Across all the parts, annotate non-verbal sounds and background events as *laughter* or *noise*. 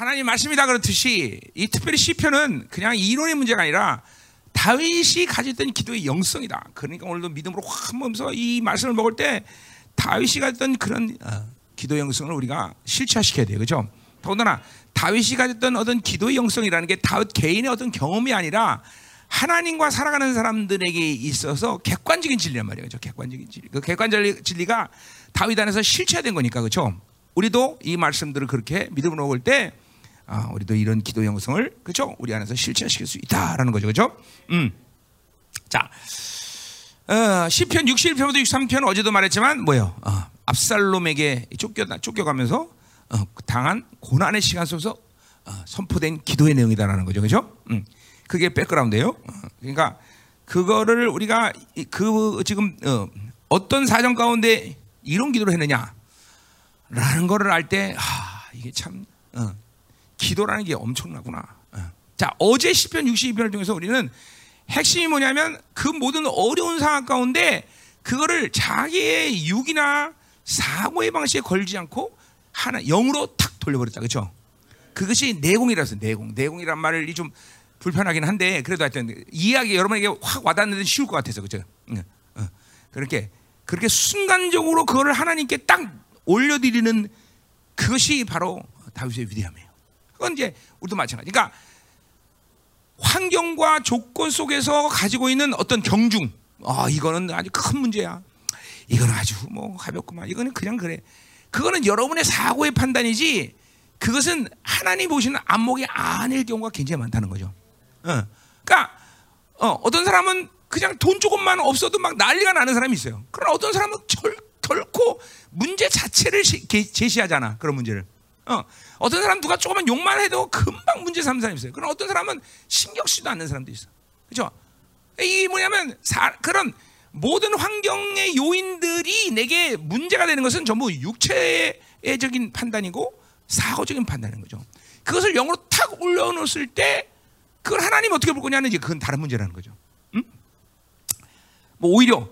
하나님 말씀이다 그렇듯이 이 특별히 시편은 그냥 이론의 문제가 아니라 다윗이 가졌던 기도의 영성이다. 그러니까 오늘도 믿음으로 확 먹으면서 이 말씀을 먹을 때 다윗이 가졌던 그런 어, 기도 영성을 우리가 실체화시켜야 돼요. 그죠? 더군다나 다윗이 가졌던 어떤 기도의 영성이라는 게 다윗 개인의 어떤 경험이 아니라 하나님과 살아가는 사람들에게 있어서 객관적인 진리란 말이에요. 그죠? 객관적인 진리. 그 객관적인 진리가 다윗 안에서 실체화된 거니까. 그죠? 우리도 이 말씀들을 그렇게 믿음으로 먹을 때 아, 우리도 이런 기도 영성을 그죠? 우리 안에서 실체화시킬 수 있다라는 거죠. 그죠? 음. 자. 어, 시편 61편부터 63편 어제도 말했지만 뭐요? 어, 압살롬에게 쫓겨 쫓겨가면서 어, 당한 고난의 시간 속에서 어, 선포된 기도의 내용이다라는 거죠. 그죠? 음. 그게 백그라운드예요. 어, 그러니까 그거를 우리가 이- 그 지금 어, 어떤 사정 가운데 이런 기도를 했느냐라는 거를 알때 아, 이게 참 어, 기도라는 게 엄청나구나. 어. 자 어제 시편 62편을 통해서 우리는 핵심이 뭐냐면 그 모든 어려운 상황 가운데 그거를 자기의 육이나 사고의 방식에 걸지 않고 하나 영으로 탁 돌려버렸다. 그렇죠? 그것이 내공이라서 내공. 내공이란 말이 좀 불편하긴 한데 그래도 하여튼 이해하기 여러분에게 확 와닿는 데 쉬울 것 같아서 그죠? 그렇게 그렇게 순간적으로 그거를 하나님께 딱 올려드리는 그것이 바로 다윗의 위대함이에요. 그건 이제 우리도 마찬가지. 그러니까 환경과 조건 속에서 가지고 있는 어떤 경중, 아 이거는 아주 큰 문제야. 이거는 아주 뭐 가볍구만. 이거는 그냥 그래. 그거는 여러분의 사고의 판단이지. 그것은 하나님 보시는 안목이 아닐 경우가 굉장히 많다는 거죠. 어. 그러니까 어, 어떤 사람은 그냥 돈 조금만 없어도 막 난리가 나는 사람이 있어요. 그러나 어떤 사람은 결, 결코 문제 자체를 시- 게- 제시하잖아. 그런 문제를. 어, 어떤 사람 누가 조금만 욕만 해도 금방 문제 삼는 사람이 있어요. 그러나 어떤 사람은 신경 쓰지도 않는 사람도 있어. 그죠? 이 뭐냐면 사, 그런 모든 환경의 요인들이 내게 문제가 되는 것은 전부 육체적인 판단이고 사고적인 판단인 거죠. 그것을 영으로 탁 올려놓았을 때 그걸 하나님 어떻게 볼 거냐는 이제 그건 다른 문제라는 거죠. 음? 뭐 오히려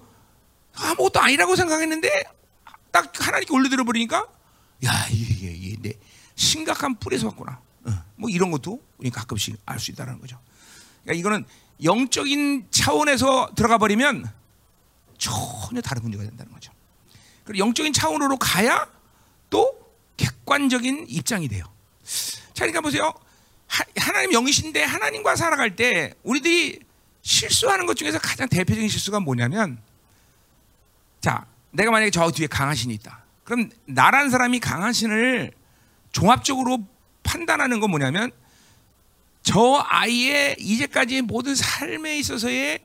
아무것도 아니라고 생각했는데 딱 하나님께 올려드려 버리니까 야 이게 심각한 뿔에서 왔구나. 어, 뭐 이런 것도 우리 가끔씩 알 수 있다는 거죠. 그러니까 이거는 영적인 차원에서 들어가 버리면 전혀 다른 문제가 된다는 거죠. 그리고 영적인 차원으로 가야 또 객관적인 입장이 돼요. 자, 그러니까 보세요. 하, 하나님 영이신데 하나님과 살아갈 때 우리들이 실수하는 것 중에서 가장 대표적인 실수가 뭐냐면 자, 내가 만약에 저 뒤에 강하신이 있다. 그럼 나란 사람이 강하신을 종합적으로 판단하는 건 뭐냐면 저 아이의 이제까지의 모든 삶에 있어서의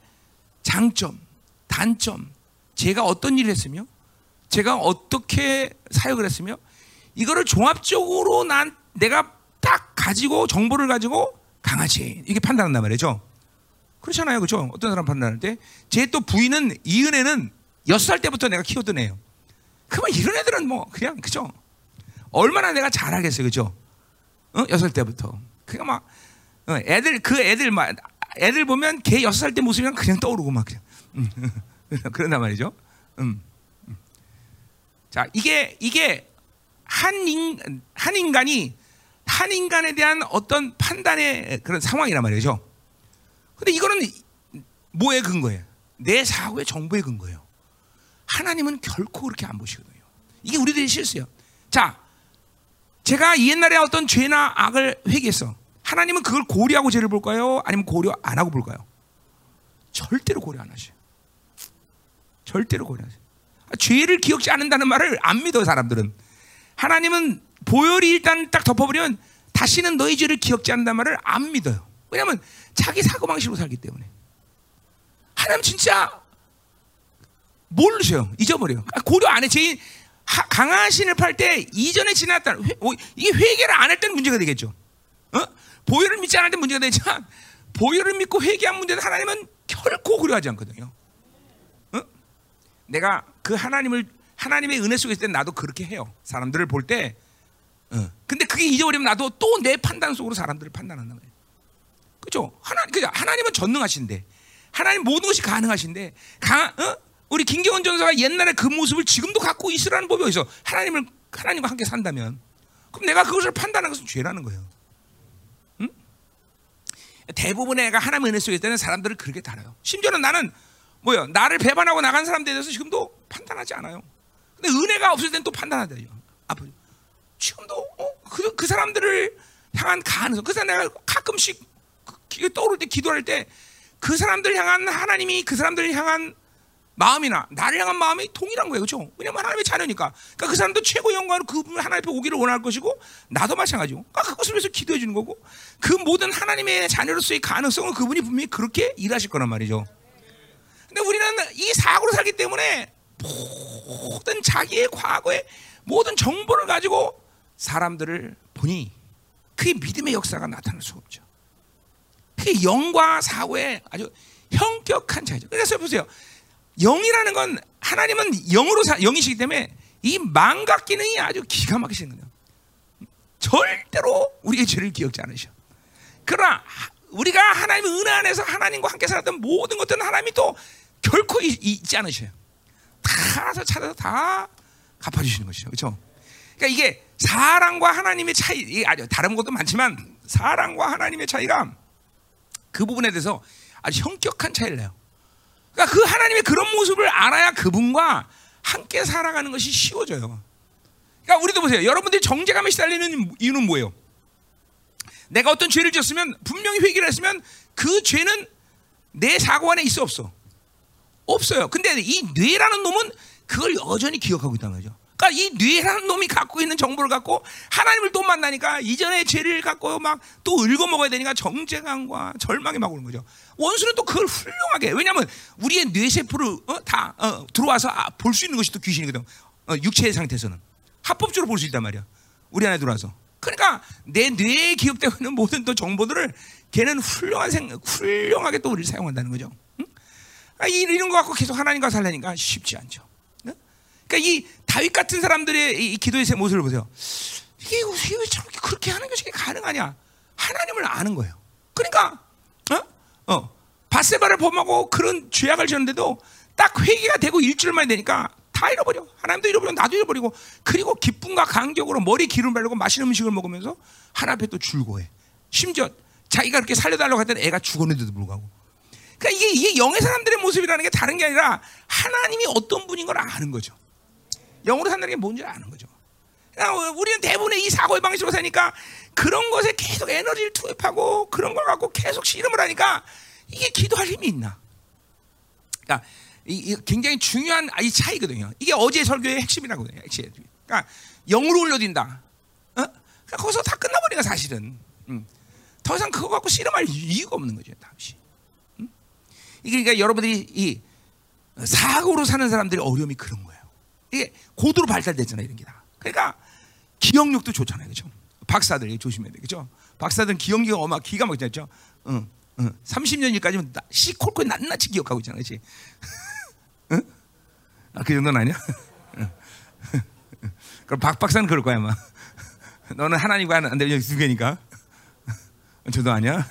장점, 단점, 제가 어떤 일을 했으며, 제가 어떻게 사역을 했으며, 이거를 종합적으로 난 내가 딱 가지고 정보를 가지고 강아지 이게 판단한단 말이죠. 그렇잖아요, 그렇죠? 어떤 사람 판단할 때, 제 또 부인은 이은혜는 여섯 살 때부터 내가 키웠던 애예요. 그러면 이런 애들은 뭐 그냥 그죠? 얼마나 내가 잘하겠어요, 그죠? 어? 여섯 살 때부터. 그냥 막 어, 애들 그 애들 막 애들 보면 걔 여섯 살 때 모습이랑 그냥 떠오르고 막 그냥 음, *laughs* 그런단 말이죠. 음. 음. 자 이게 이게 한, 인, 한 인간이 한 인간에 대한 어떤 판단의 그런 상황이란 말이죠. 근데 이거는 뭐에 근거예요? 내 사고의 정보에 근거예요. 하나님은 결코 그렇게 안 보시거든요. 이게 우리들의 실수예요. 자, 제가 옛날에 어떤 죄나 악을 회개했어. 하나님은 그걸 고려하고 죄를 볼까요? 아니면 고려 안 하고 볼까요? 절대로 고려 안 하셔요. 절대로 고려 안 하셔요. 죄를 기억지 않는다는 말을 안 믿어 사람들은. 하나님은 보혈이 일단 딱 덮어버리면 다시는 너희 죄를 기억지 않는다는 말을 안 믿어요. 왜냐하면 자기 사고 방식으로 살기 때문에. 하나님 진짜 모르셔요. 잊어버려요. 고려 안 해. 죄인 강한 신을 팔 때 이전에 지났다. 회, 이게 회개를 안 할 때는 문제가 되겠죠. 어? 보혈을 믿지 않을 때 문제가 되지만 보혈을 믿고 회개한 문제는 하나님은 결코 고려하지 않거든요. 어? 내가 그 하나님을 하나님의 은혜 속에 있을 때 나도 그렇게 해요. 사람들을 볼 때. 어. 근데 그게 잊어버리면 나도 또 내 판단 속으로 사람들을 판단한단 말이에요. 그죠? 하나, 그죠? 하나님은 전능하신데, 하나님 모든 것이 가능하신데, 강, 어? 우리 김경원 전사가 옛날에 그 모습을 지금도 갖고 있으라는 법이 어디서 하나님을 하나님과 함께 산다면 그럼 내가 그것을 판단하는 것은 죄라는 거예요. 응? 대부분의 애가 하나님 은혜 속에 있는 사람들을 그렇게 달아요. 심지어는 나는 뭐요? 나를 배반하고 나간 사람들에 대해서 지금도 판단하지 않아요. 근데 은혜가 없을 땐 또 판단하대요. 아버지. 지금도 어? 그, 그 사람들을 향한 가능성. 그래서 내가 가끔씩 그, 떠오를 때 기도할 때 그 사람들 향한 하나님이 그 사람들을 향한 마음이나 나를 향한 마음이 동일한 거예요. 그렇죠? 왜냐면 하나님의 자녀니까. 그러니까 그 사람도 최고 영광으로 그분 하나님 앞에 오기를 원할 것이고 나도 마찬가지고. 그러니까 그것을 위해서 기도해 주는 거고 그 모든 하나님의 자녀로서의 가능성은 그분이 분명히 그렇게 일하실 거란 말이죠. 근데 우리는 이 사고로 살기 때문에 모든 자기의 과거의 모든 정보를 가지고 사람들을 보니 그게 믿음의 역사가 나타날 수가 없죠. 그게 영과 사고의 아주 현격한 차이죠. 그래서 보세요. 영이라는 건 하나님은 영으로 사, 영이시기 때문에 이 망각 기능이 아주 기가 막히신 거예요. 절대로 우리의 죄를 기억지 않으셔. 그러나 우리가 하나님의 은혜 안에서 하나님과 함께 살았던 모든 것들은 하나님이 또 결코 잊지 않으셔요. 다 알아서 찾아서 다 갚아주시는 것이죠. 그렇죠? 그러니까 이게 사랑과 하나님의 차이, 아주 다른 것도 많지만 사랑과 하나님의 차이가 그 부분에 대해서 아주 현격한 차이를 내요. 그러니까 그 하나님의 그런 모습을 알아야 그분과 함께 살아가는 것이 쉬워져요. 그러니까 우리도 보세요. 여러분들이 정죄감에 시달리는 이유는 뭐예요? 내가 어떤 죄를 지었으면 분명히 회개를 했으면 그 죄는 내 사고 안에 있어 없어? 없어요. 근데 이 뇌라는 놈은 그걸 여전히 기억하고 있다는 거죠. 그러니까 이 뇌라는 놈이 갖고 있는 정보를 갖고 하나님을 또 만나니까 이전의 죄를 갖고 막또 읽어 먹어야 되니까 정죄감과 절망이 막 오는 거죠. 원수는 또 그걸 훌륭하게 왜냐하면 우리의 뇌 세포를 어? 다 어, 들어와서 아, 볼수 있는 것이 또 귀신이거든. 어, 육체의 상태에서는 합법적으로 볼 수 있단 말이야. 우리 안에 들어와서. 그러니까 내 뇌에 기억되고 있는 모든 또 정보들을 걔는 훌륭한 생 훌륭하게 또 우리를 사용한다는 거죠. 응? 아, 이런 거 갖고 계속 하나님과 살려니까 쉽지 않죠. 그러니까 이 다윗 같은 사람들의 이 기도의 모습을 보세요. 이게 왜 저렇게 그렇게 하는 것이 가능하냐? 하나님을 아는 거예요. 그러니까 어? 어. 바세바를 범하고 그런 죄악을 지었는데도 딱 회개가 되고 일주일만 되니까 다 잃어버려. 하나님도 잃어버리고 나도 잃어버리고 그리고 기쁨과 감격으로 머리 기름 바르고 맛있는 음식을 먹으면서 하나 앞에 또 줄고해. 심지어 자기가 그렇게 살려달라고 했던 애가 죽었는데도 불구하고. 그러니까 이게, 이게 영의 사람들의 모습이라는 게 다른 게 아니라 하나님이 어떤 분인 걸 아는 거죠. 영으로 산다는 게 뭔지 아는 거죠. 그러니까 우리는 대부분의 이 사고의 방식으로 사니까 그런 것에 계속 에너지를 투입하고 그런 걸 갖고 계속 실험을 하니까 이게 기도할 힘이 있나? 그러니까 이, 굉장히 중요한 이 차이거든요. 이게 어제 설교의 핵심이라고요. 핵심. 그러니까 영으로 올려딘다. 어? 그러니까 거기서 다 끝나버리니까 사실은. 음. 더 이상 그거 갖고 실험할 이유가 없는 거죠. 다시. 음? 이게 그러니까 여러분들이 이 사고로 사는 사람들의 어려움이 그런 거예요. 이게 고도로 발달됐잖아요, 이런 게 다. 그러니까 기억력도 좋잖아요, 그렇죠? 박사들 조심해야 돼, 그렇죠? 박사들은 기억력이 어마 기가 막히죠. 응, 응. 30년일까지는 시콜콜 낱낱이 기억하고 있잖아, 그렇지? 응? 아, 그 정도는 아니야? 그럼 박 박사는 그럴 거야, 아마. 너는 하나님과 안 되면 두 개니까. 저도 아니야.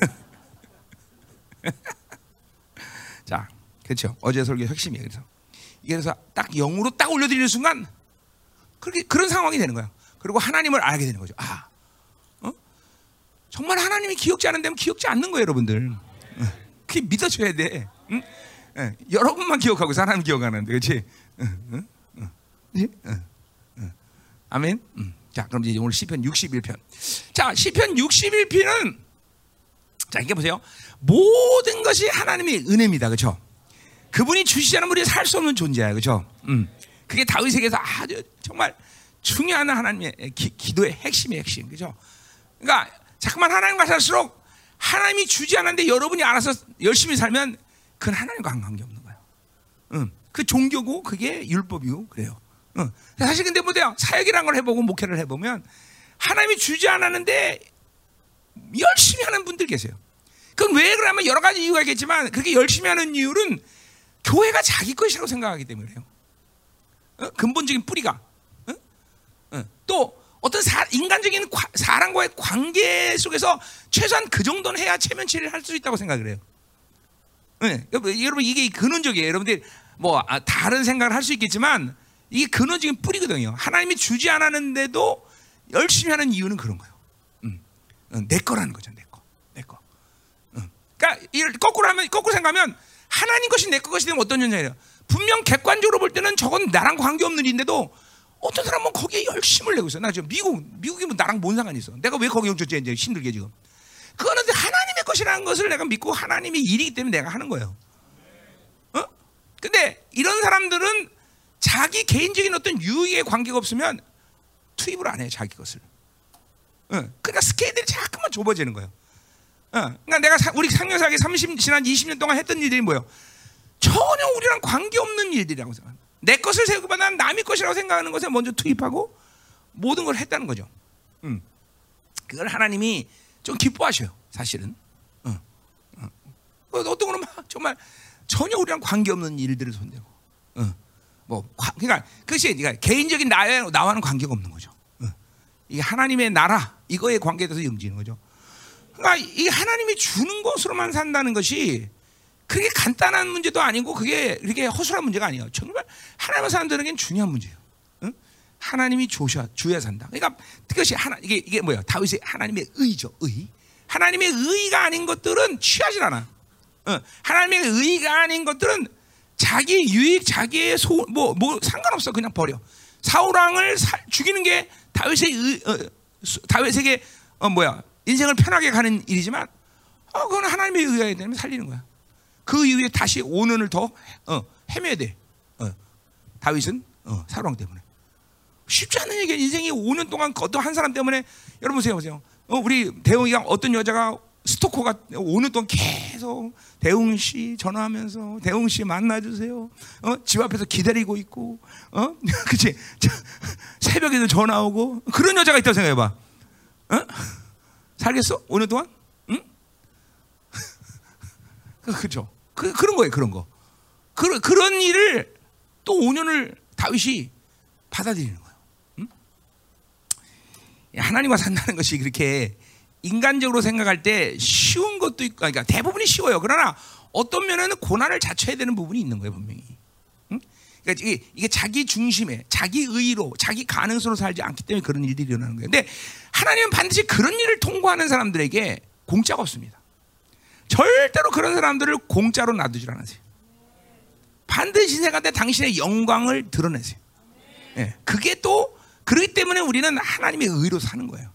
*laughs* 자, 그렇죠. 어제 설교 핵심이에요. 그래서 그래서 딱 영으로 딱 올려드리는 순간 그렇게 그런 상황이 되는 거야. 그리고 하나님을 알게 되는 거죠. 아, 어? 정말 하나님이 기억지 않은 데면 기억지 않는 거예요, 여러분들. 어, 그게 믿어줘야 돼. 응? 예, 여러분만 기억하고 사람 기억하는데, 그렇지? 응? 응? 아멘. 자, 그럼 이제 오늘 시편 61편. 자, 시편 61편은 자, 이게 보세요. 모든 것이 하나님의 은혜입니다, 그렇죠? 그분이 주시지 않으면 우리 살 수 없는 존재야, 그렇죠? 음. 그게 다윗에게서 아주 정말 중요한 하나님의 기, 도의 핵심의 핵심, 그렇죠? 그러니까 자꾸만 하나님과 살수록 하나님이 주지 않았는데 여러분이 알아서 열심히 살면 그건 하나님과 관계 없는 거예요. 음. 그 종교고 그게 율법이고 그래요. 음. 사실 근데 뭐돼요? 사역이라는 걸 해보고 목회를 해보면 하나님이 주지 않았는데 열심히 하는 분들 계세요. 그건 왜 그러면 여러 가지 이유가 있겠지만 그렇게 열심히 하는 이유는 교회가 자기 것이라고 생각하기 때문에 그래요. 어? 근본적인 뿌리가. 어? 어. 또 어떤 사, 인간적인 과, 사람과의 관계 속에서 최소한 그 정도는 해야 체면치를 할 수 있다고 생각을 해요. 네. 여러분 이게 근원적이에요. 여러분들 뭐 아, 다른 생각을 할 수 있겠지만 이게 근원적인 뿌리거든요. 하나님이 주지 않았는데도 열심히 하는 이유는 그런 거예요. 음. 어, 내 거라는 거죠, 내 거, 내 거. 음. 그러니까 이걸 거꾸로 하면 거꾸로 생각하면 하나님 것이 내 것이 되면 어떤 현상이에요? 분명 객관적으로 볼 때는 저건 나랑 관계 없는 일인데도 어떤 사람은 거기에 열심을 내고 있어. 나 지금 미국 미국이 뭐 나랑 뭔 상관이 있어? 내가 왜 거기 영적제 이제 힘들게 지금? 그거는 하나님의 것이라는 것을 내가 믿고 하나님의 일이기 때문에 내가 하는 거예요. 어? 근데 이런 사람들은 자기 개인적인 어떤 유익에 관계가 없으면 투입을 안 해요 자기 것을. 어. 그러니까 스케일들이 자꾸만 좁아지는 거예요. 어. 그러니까 내가 사, 우리 상여사에 30 지난 20년 동안 했던 일들이 뭐예요? 전혀 우리랑 관계 없는 일들이라고 생각. 내 것을 생각보다 남의 것이라고 생각하는 것에 먼저 투입하고 모든 걸 했다는 거죠. 음. 그걸 하나님이 좀 기뻐하셔요. 사실은. 어. 어. 어떤 거는 막 정말 전혀 우리랑 관계 없는 일들을 손대고. 어. 뭐 그러니까 그것이 그러니까 개인적인 나와 나와는 관계가 없는 거죠. 어. 이게 하나님의 나라 이거에 대해서 염지는 거죠. 그러니까 이 하나님이 주는 것으로만 산다는 것이 그게 간단한 문제도 아니고 그게 이렇게 허술한 문제가 아니에요. 정말 하나님의 사람들에게는 중요한 문제예요. 응? 하나님이 주셔 주야 산다. 그러니까 그것이 하나 이게 이게 뭐야? 다윗의 하나님의 의죠. 의. 하나님의 의가 아닌 것들은 취하지 않아. 어, 하나님의 의가 아닌 것들은 자기 유익, 자기의 소, 뭐, 뭐 상관없어. 그냥 버려. 사울왕을 죽이는 게 다윗의 의, 어, 다윗에게 어, 뭐야 인생을 편하게 가는 일이지만, 어, 그건 하나님의 의가 되면 살리는 거야. 그 이후에 다시 5년을 더 어, 헤매야 돼. 어, 다윗은 어, 사울왕 때문에. 쉽지 않은 얘기야. 인생이 5년 동안 어떤 한 사람 때문에 여러분 보세요, 보세요. 어, 우리 대웅이가 어떤 여자가 스토커가 5년 동안 계속 대웅 씨 전화하면서 대웅 씨 만나주세요. 어? 집 앞에서 기다리고 있고, 어? *laughs* 그치? 새벽에도 전화 오고 그런 여자가 있다고 생각해봐. 어? 살겠어? 5년 동안? 응? *laughs* 그죠? 그, 그런 거예요, 그런 거. 그, 그런 일을 또 5년을 다윗이 받아들이는 거예요. 응? 하나님과 산다는 것이 그렇게 인간적으로 생각할 때 쉬운 것도 있고, 그러니까 대부분이 쉬워요. 그러나 어떤 면에는 고난을 자처해야 되는 부분이 있는 거예요, 분명히. 응? 그러니까 이게, 이게 자기 중심에, 자기 의로, 자기 가능성으로 살지 않기 때문에 그런 일들이 일어나는 거예요. 근데 하나님은 반드시 그런 일을 통과하는 사람들에게 공짜가 없습니다. 절대로 그런 사람들을 공짜로 놔두질 않으세요. 반드시 생각할 때 당신의 영광을 드러내세요. 예, 그게 또 그렇기 때문에 우리는 하나님의 의로 사는 거예요.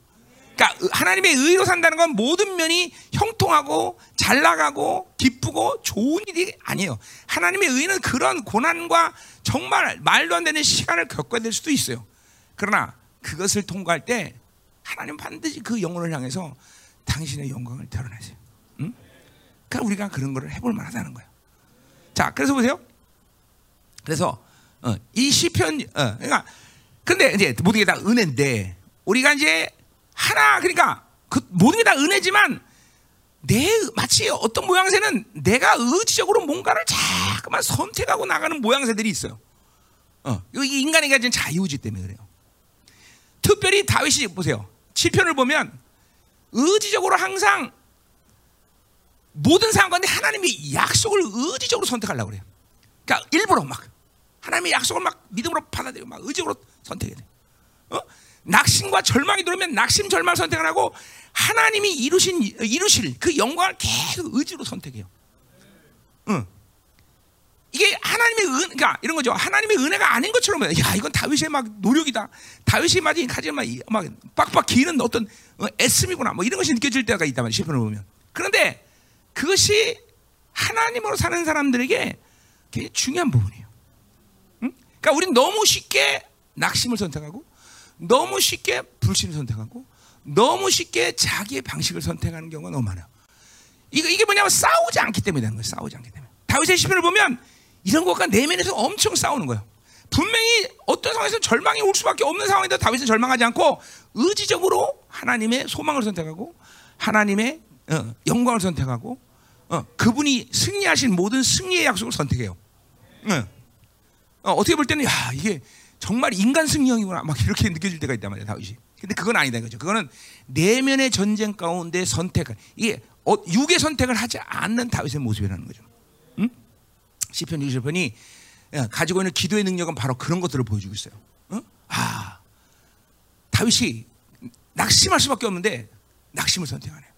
그러니까 하나님의 의로 산다는 건 모든 면이 형통하고 잘 나가고 기쁘고 좋은 일이 아니에요. 하나님의 의는 그런 고난과 정말 말도 안 되는 시간을 겪어야 될 수도 있어요. 그러나 그것을 통과할 때 하나님 반드시 그 영혼을 향해서 당신의 영광을 드러내세요. 응? 그러니까 우리가 그런 거를 해볼 만하다는 거예요. 자, 그래서 보세요. 그래서 어, 이 시편, 어, 그러니까 근데 이제 모든 게 다 은혜인데 우리가 이제 하나 그러니까 그 모든 게 다 은혜지만 내 마치 어떤 모양새는 내가 의지적으로 뭔가를 자꾸만 선택하고 나가는 모양새들이 있어요. 어, 이 인간이 가진 자유의지 때문에 그래요. 특별히 다윗이 보세요. 7편을 보면 의지적으로 항상 모든 상황 가운데 하나님이 약속을 의지적으로 선택하려고 그래요. 그러니까 일부러 막 하나님의 약속을 막 믿음으로 받아들이고 막 의지적으로 선택해야 돼. 어? 낙심과 절망이 들어오면 낙심, 절망 선택을 하고 하나님이 이루신 이루실 그 영광을 계속 의지로 선택해요. 응. 이게 하나님의 은, 그러니까 이런 거죠. 하나님의 은혜가 아닌 것처럼 야 이건 다윗의 막 노력이다. 다윗이 맞이 가지 막, 막 빡빡 기는 어떤 어, 애씀이구나. 뭐 이런 것이 느껴질 때가 말이에요. 시편을 보면. 그런데 그것이 하나님으로 사는 사람들에게 굉장히 중요한 부분이에요. 응? 그러니까 우리는 너무 쉽게 낙심을 선택하고 너무 쉽게 불신을 선택하고 너무 쉽게 자기의 방식을 선택하는 경우가 너무 많아요. 이거 이게 뭐냐면 싸우지 않기 때문에 되는 거예요. 싸우지 않기 때문에. 다윗의 시편을 보면 이런 것과 내면에서 엄청 싸우는 거예요. 분명히 어떤 상황에서 절망이 올 수밖에 없는 상황인데 다윗은 절망하지 않고 의지적으로 하나님의 소망을 선택하고 하나님의 어, 영광을 선택하고 어, 그분이 승리하신 모든 승리의 약속을 선택해요. 어, 어떻게 볼 때는 야 이게 정말 인간 승리형이구나 막 이렇게 느껴질 때가 있단 말이야 다윗이. 근데 그건 아니다 이거죠. 그거는 내면의 전쟁 가운데 선택 이게 어, 육의 선택을 하지 않는 다윗의 모습이라는 거죠. 응? 시편 60편이 가지고 있는 기도의 능력은 바로 그런 것들을 보여주고 있어요. 응? 아 다윗이 낙심할 수밖에 없는데 낙심을 선택하네요.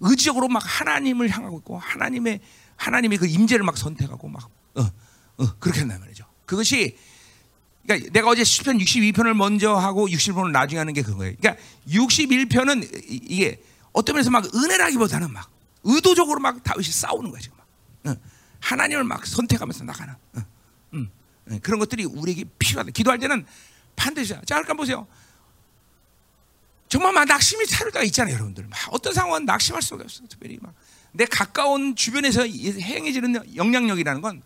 의지적으로 막 하나님을 향하고 있고 하나님의 하나님의 그 임재를 막 선택하고 막 어, 어, 그렇게 한단 말이죠. 그것이 그러니까 내가 어제 시편 62편을 먼저 하고 61편을 나중에 하는 게 그거예요. 그러니까 61편은 이게 어떤 면에서 막 은혜라기보다는 막 의도적으로 막 다윗이 싸우는 거야 지금 막 어, 하나님을 막 선택하면서 나가는 그런 것들이 우리에게 필요하다. 기도할 때는 반드시 자 잠깐 보세요. 정말 막 낙심이 차를 때가 있잖아요, 여러분들. 막 어떤 상황은 낙심할 수가 없어. 특별히 막 내 가까운 주변에서 행해지는 영향력이라는 건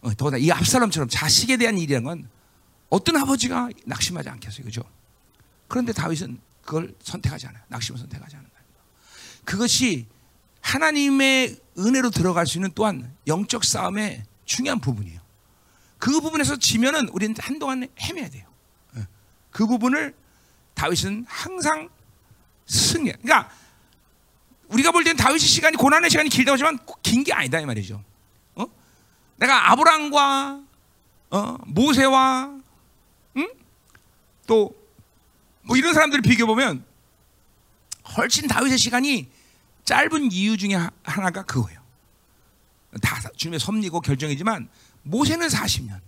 어, 더구나 이 압살롬처럼 자식에 대한 일이라는 건 어떤 아버지가 낙심하지 않겠어요, 그죠? 그런데 다윗은 그걸 선택하지 않아요. 낙심을 선택하지 않는 거예요. 그것이 하나님의 은혜로 들어갈 수 있는 또한 영적 싸움의 중요한 부분이에요. 그 부분에서 지면은 우리는 한동안 헤매야 돼요. 예. 그 부분을 다윗은 항상 승리. 그러니까 우리가 볼 때는 다윗의 시간이 고난의 시간이 길다고 하지만 긴 게 아니다 이 말이죠. 어? 내가 아브람과 어? 모세와 응? 또 뭐 이런 사람들을 비교 보면 훨씬 다윗의 시간이 짧은 이유 중에 하나가 그거예요. 다 주님의 섭리고 결정이지만 모세는 40년,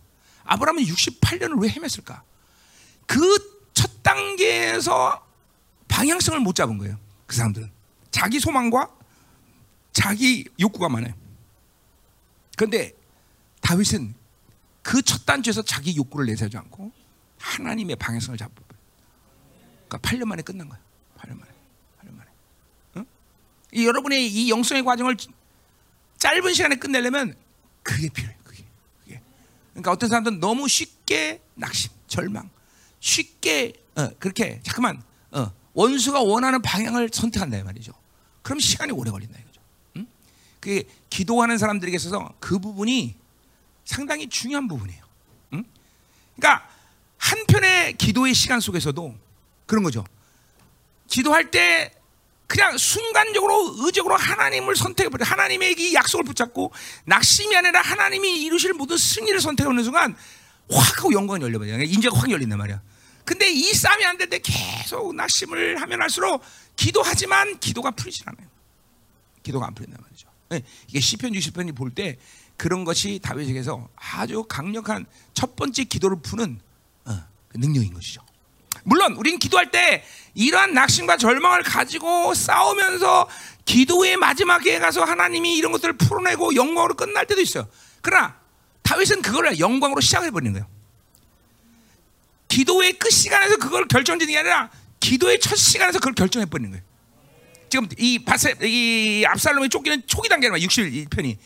아브라함은 68년을 왜 헤맸을까? 그 첫 단계에서 방향성을 못 잡은 거예요. 그 사람들은 자기 소망과 자기 욕구가 많아요. 그런데 다윗은 그 첫 단추에서 자기 욕구를 내세우지 않고 하나님의 방향성을 잡고 그러니까 8년 만에 끝난 거예요. 8년 만에. 8년 만에. 응? 이 여러분의 이 영성의 과정을 짧은 시간에 끝내려면 그게 필요해요. 그게. 그게. 그러니까 어떤 사람들은 너무 쉽게 낙심, 절망, 쉽게 어, 그렇게 잠깐만 어, 원수가 원하는 방향을 선택한다 말이죠. 그럼 시간이 오래 걸린다 이거죠. 응? 그게 기도하는 사람들에게 있어서 그 부분이 상당히 중요한 부분이에요. 응? 그러니까 한편의 기도의 시간 속에서도 그런 거죠. 기도할 때 그냥 순간적으로 의적으로 하나님을 선택해버려 하나님의 이 약속을 붙잡고 낙심이 아니라 하나님이 이루실 모든 승리를 선택하는 순간 확 하고 영광이 열려버려요. 인재가 확 열린단 말이야. 근데 이 싸움이 안 될 때 계속 낙심을 하면 할수록 기도하지만 기도가 풀리질 않아요. 기도가 안 풀린단 말이죠. 네, 이게 시편 60편이 볼 때 그런 것이 다윗에게서 아주 강력한 첫 번째 기도를 푸는 능력인 것이죠. 물론 우리는 기도할 때 이러한 낙심과 절망을 가지고 싸우면서 기도의 마지막에 가서 하나님이 이런 것들을 풀어내고 영광으로 끝날 때도 있어요. 그러나 다윗은 그걸 영광으로 시작해 버리는 거예요. 기도의 끝 시간에서 그걸 결정짓는 게 아니라 기도의 첫 시간에서 그걸 결정해 버리는 거예요. 지금 이 바세 이 압살롬이 쫓기는 초기 단계는 61편이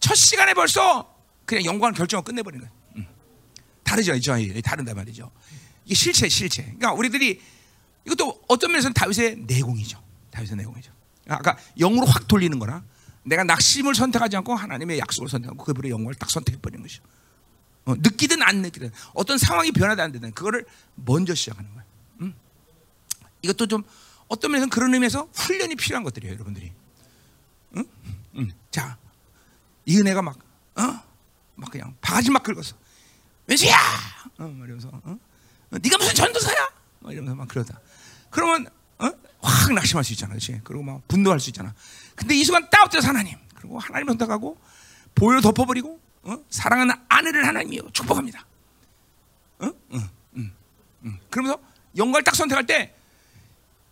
첫 시간에 벌써 그냥 영광을 결정하고 끝내버리는 거예요. 음. 다르죠, 이 다른단 말이죠. 이게 실체, 실체. 그러니까 우리들이 이것도 어떤 면에서는 다윗의 내공이죠. 다윗의 내공이죠. 아까 영으로 확 돌리는 거나 내가 낙심을 선택하지 않고 하나님의 약속을 선택하고 그분의 영광을 딱 선택해 버리는 것이죠. 어, 느끼든 안 느끼든 어떤 상황이 변하든 안 되든 그거를 먼저 시작하는 거예요. 음? 이것도 좀 어떤 면에서는 그런 의미에서 훈련이 필요한 것들이에요, 여러분들이. 응? 응. 자, 이 은혜가 막, 어? 막 그냥 바가지 막 긁었어. 왼수야! 어, 이러면서, 어? 네가 무슨 전도사야? 막 이러면서 막 그러다. 그러면, 어? 확 낙심할 수 있잖아, 그렇지? 그리고 막 분노할 수 있잖아. 근데 이 순간 딱 엎드려서 하나님. 그리고 하나님 선택하고, 보혈 덮어버리고, 어? 사랑하는 아내를 하나님이 축복합니다. 어? 응, 응, 응. 그러면서 영광을 딱 선택할 때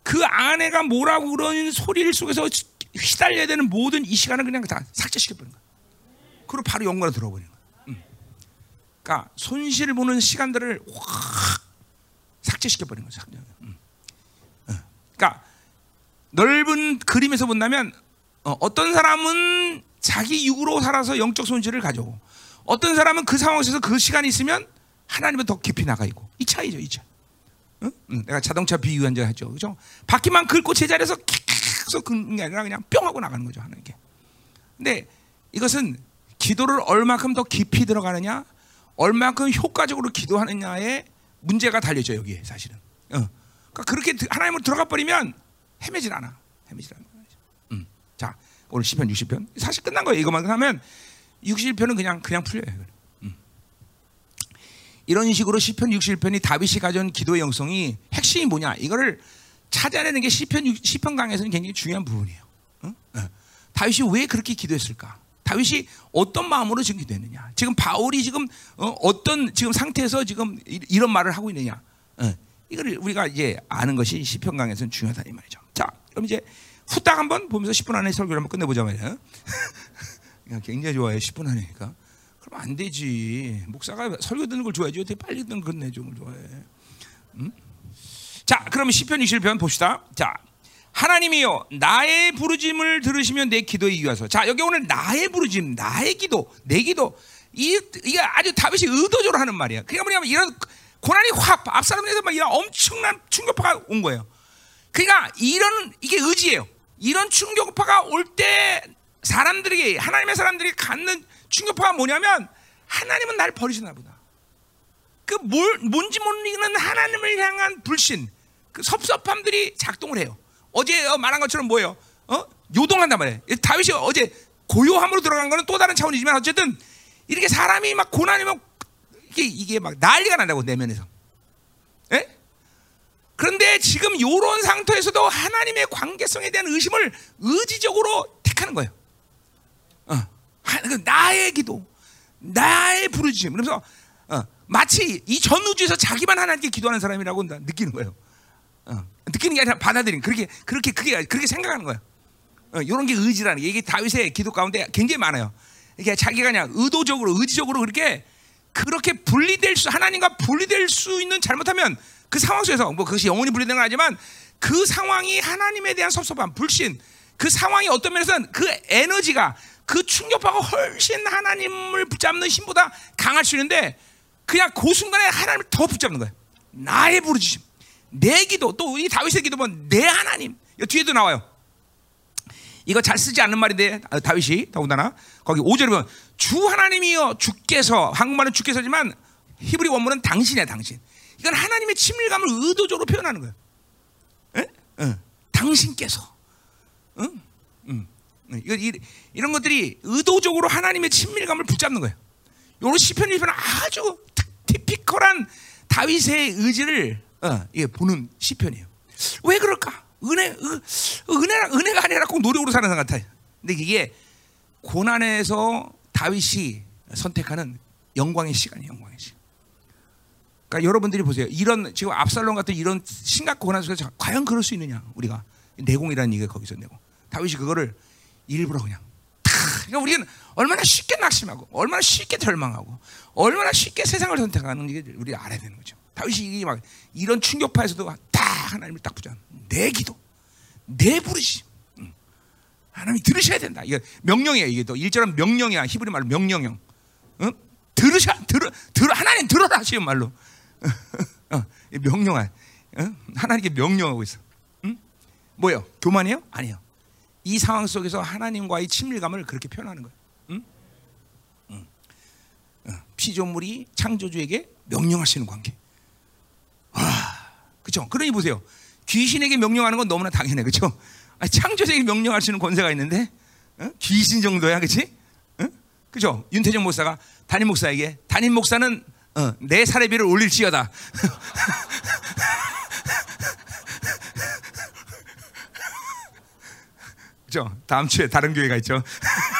그 아내가 뭐라고 그러는 소리를 속에서 휘달려야 되는 모든 이 시간을 그냥 다 삭제시켜버린 거야. 그리고 바로 영광을 들어버리는 거야. 응. 그러니까 손실을 보는 시간들을 확 삭제시켜버린 거죠. 응. 응. 그러니까 넓은 그림에서 본다면 어, 떤 사람은 자기 육으로 살아서 영적 손실을 가져오고 어떤 사람은 그 상황에서 그 시간이 있으면 하나님은 더 깊이 나가 있고 이 차이죠, 이 차. 응? 응. 내가 자동차 비유한 적 했죠, 그죠? 바퀴만 긁고 제자리에서 계속 긁는 게 아니라 그냥 뿅 하고 나가는 거죠, 게. 근데 이것은 기도를 얼마큼 더 깊이 들어가느냐, 얼마큼 효과적으로 기도하느냐에 문제가 달려져 여기에 사실은. 어. 그러니까 그렇게 하나님으로 들어가 버리면 헤매질 않아, 헤매질 않아. 음. 자, 오늘 시편 60편 사실 끝난 거예요. 이것만 하면 61편은 그냥 그냥 풀려요. 음. 이런 식으로 시편 61편이 다윗이 가져온 기도의 영성이 핵심이 뭐냐? 이거를 찾아내는 게 시편 육- 시편 강에서는 굉장히 중요한 부분이에요. 응? 어. 다윗이 왜 그렇게 기도했을까? 다윗이 어떤 마음으로 지금 기도했느냐? 지금 바울이 지금 어, 떤 지금 상태에서 지금 이- 이런 말을 하고 있느냐? 어. 이걸 우리가 이제 아는 것이 시편 강에서는 중요하다 이 말이죠. 자, 그럼 이제 후딱 한번 보면서 10분 안에 설교를 한번 끝내보자 말이야. *laughs* 굉장히 좋아해 10분 안에니까. 그럼 안 되지. 목사가 설교 듣는 걸 좋아해야지. 어떻게 빨리 듣는 걸 끝내줘. 걸 좋아해. 음? 자, 그러면 시편 21편 봅시다. 자, 하나님이여 나의 부르짐을 들으시면 내 기도에 이어서. 자, 여기 오늘 나의 부르짐, 나의 기도, 내 기도. 이 이게 아주 다윗이 의도적으로 하는 말이야. 그러니까 뭐냐면 이런 고난이 확 앞사람에서 막 이런 엄청난 충격파가 온 거예요. 그러니까 이런 이게 의지예요. 이런 충격파가 올 때 사람들에게 하나님의 사람들이 갖는 충격파가 뭐냐면 하나님은 날 버리시나 보다. 그 뭘 뭔지 모르는 하나님을 향한 불신, 그 섭섭함들이 작동을 해요. 어제 어, 말한 것처럼 뭐예요? 어? 요동한단 말이에요. 다윗이 어제 고요함으로 들어간 거는 또 다른 차원이지만 어쨌든 이렇게 사람이 막 고난이면 이게 이게 막 난리가 난다고 내면에서. 예? 그런데 지금 이런 상태에서도 하나님의 관계성에 대한 의심을 의지적으로 택하는 거예요. 어, 하- 그 나의 기도, 나의 부르짖음. 그래서 어, 마치 이 전 우주에서 자기만 하나님께 기도하는 사람이라고 나- 느끼는 거예요. 어, 느끼는 게 아니라 받아들이는 그렇게 그렇게 그게 그렇게 생각하는 거예요. 어, 이런 게 의지라는 게 이게 다윗의 기도 가운데 굉장히 많아요. 이게 자기가 그냥 의도적으로 의지적으로 그렇게 그렇게 분리될 수 하나님과 분리될 수 있는 잘못하면 그 상황 속에서 뭐 그것이 영원히 분리된 건 아니지만 그 상황이 하나님에 대한 섭섭함, 불신 그 상황이 어떤 면에서는 그 에너지가 그 충격파가 훨씬 하나님을 붙잡는 힘보다 강할 수 있는데 그냥 그 순간에 하나님을 더 붙잡는 거예요. 나의 부르짖음, 내 기도 또이 다윗의 기도 보면 내 하나님 이 뒤에도 나와요. 이거 잘 쓰지 않는 말인데 아, 다윗이 더군다나 거기 5절에 보면 주 하나님이여 주께서 한국말은 주께서지만 히브리 원문은 당신이야 당신. 이건 하나님의 친밀감을 의도적으로 표현하는 거예요. 에? 어. 당신께서. 응? 응. 응. 이거 이, 이런 것들이 의도적으로 하나님의 친밀감을 붙잡는 거예요. 요런 시편 1편은 아주 틱- 티피컬한 다윗의 의지를 어, 이게 보는 시편이에요. 왜 그럴까? 은혜, 은- 은혜가, 아니라 꼭 노력으로 사는 사람 같아요. 근데 이게 고난에서 다윗이 선택하는 영광의 시간이에요, 영광의 시간. 그러니까 여러분들이 보세요. 이런 지금 압살롬 같은 이런 심각 고난 속에서 과연 그럴 수 있느냐? 우리가 내공이라는 얘기가 거기서 내공. 다윗이 그거를 일부러 그냥 탁. 그러니까 우리는 얼마나 쉽게 낙심하고, 얼마나 쉽게 절망하고, 얼마나 쉽게 세상을 선택하는 게 우리 알아야 되는 거죠. 다윗이 막 이런 충격파에서도 딱 하나님을 딱 붙잡는 내 기도, 내 부르심. 응. 하나님이 들으셔야 된다. 이게 명령이에요. 이게 또 일절은 명령이야. 히브리 말로 명령형. 응? 들으셔, 들어, 들어, 하나님 들어라 하시는 말로. *laughs* 어, 이 명령할. 응? 하나님께 명령하고 있어. 응? 뭐요? 교만이에요? 아니요. 이 상황 속에서 하나님과의 친밀감을 그렇게 표현하는 거예요. 응? 응. 어, 피조물이 창조주에게 명령하시는 관계. 와, 그렇죠. 그러니 보세요. 귀신에게 명령하는 건 너무나 당연해, 그렇죠? 창조주에게 명령할 수 있는 권세가 있는데 어? 귀신 정도야, 그렇지? 어? 그죠? 윤태정 목사가 담임 목사에게 담임 목사는 어, 내 사례비를 올릴지어다. *laughs* 그죠? 다음 주에 다른 교회가 있죠. *laughs*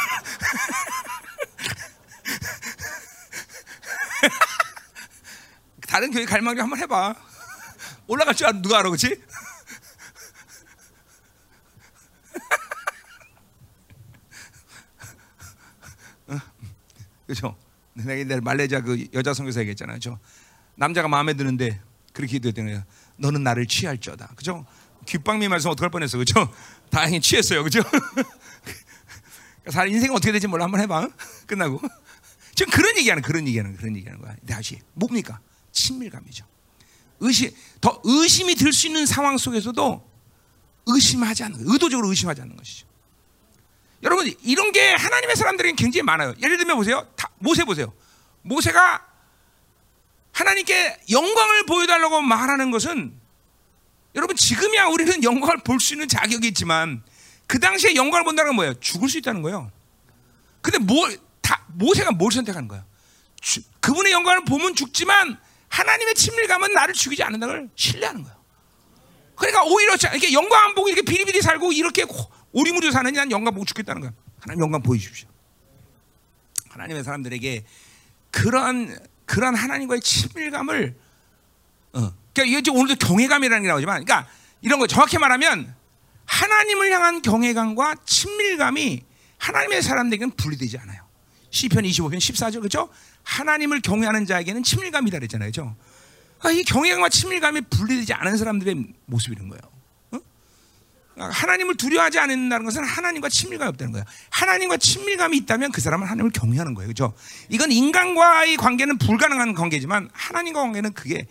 다른 교회 갈 만큼 한번 해봐. *laughs* 올라갈 줄 알아, 누가 알아, 그렇지? *laughs* 그렇죠? 내가 옛날 말레이시아 그 여자 선교사 얘기했잖아요. 저 남자가 마음에 드는데 그렇게 기도했던 거예요. 너는 나를 취할지어다. 그죠? 귓방미 말씀 어떡할 뻔했어. 그죠? *laughs* 다행히 취했어요. 그죠? 사람 인생은 어떻게 될지 몰라. 한번 해봐. 끝나고. 지금 그런 얘기하는 그런 얘기하는 그런 얘기하는 거야. 다시 뭡니까? 친밀감이죠. 의심 더 의심이 들 수 있는 상황 속에서도 의심하지 않는. 의도적으로 의심하지 않는 것이죠. 여러분 이런 게 하나님의 사람들에게 굉장히 많아요. 예를 들면 보세요. 다, 모세 보세요. 모세가 하나님께 영광을 보여달라고 말하는 것은 여러분 지금이야 우리는 영광을 볼 수 있는 자격이 있지만 그 당시에 영광을 본다는 건 뭐예요? 죽을 수 있다는 거예요. 근데 뭘, 다, 모세가 뭘 선택하는 거야? 주, 그분의 영광을 보면 죽지만 하나님의 친밀감은 나를 죽이지 않는다는 걸 신뢰하는 거예요. 그러니까 오히려 자- 이렇게 영광 안 보고 이렇게 비리비리 살고 이렇게 고- 오리무리 사는 난 영광 보고 죽겠다는 거야. 하나님 영광 보여주십시오. 하나님의 사람들에게 그런 그런 하나님과의 친밀감을 어. 그러니까 이게 오늘도 경외감이라는 게 나오지만, 그러니까 이런 거 정확히 말하면 하나님을 향한 경외감과 친밀감이 하나님의 사람들에게는 분리되지 않아요. 시편 25편 14절 그렇죠? 하나님을 경외하는 자에게는 친밀감이다 그랬잖아요. 그렇죠? 아, 이 경외감과 친밀감이 분리되지 않은 사람들의 모습이런 거예요. 어? 아, 하나님을 두려워하지 않는다는 것은 하나님과 친밀감이 없다는 거예요. 하나님과 친밀감이 있다면 그 사람은 하나님을 경외하는 거예요. 그렇죠? 이건 인간과의 관계는 불가능한 관계지만 하나님과 관계는 그게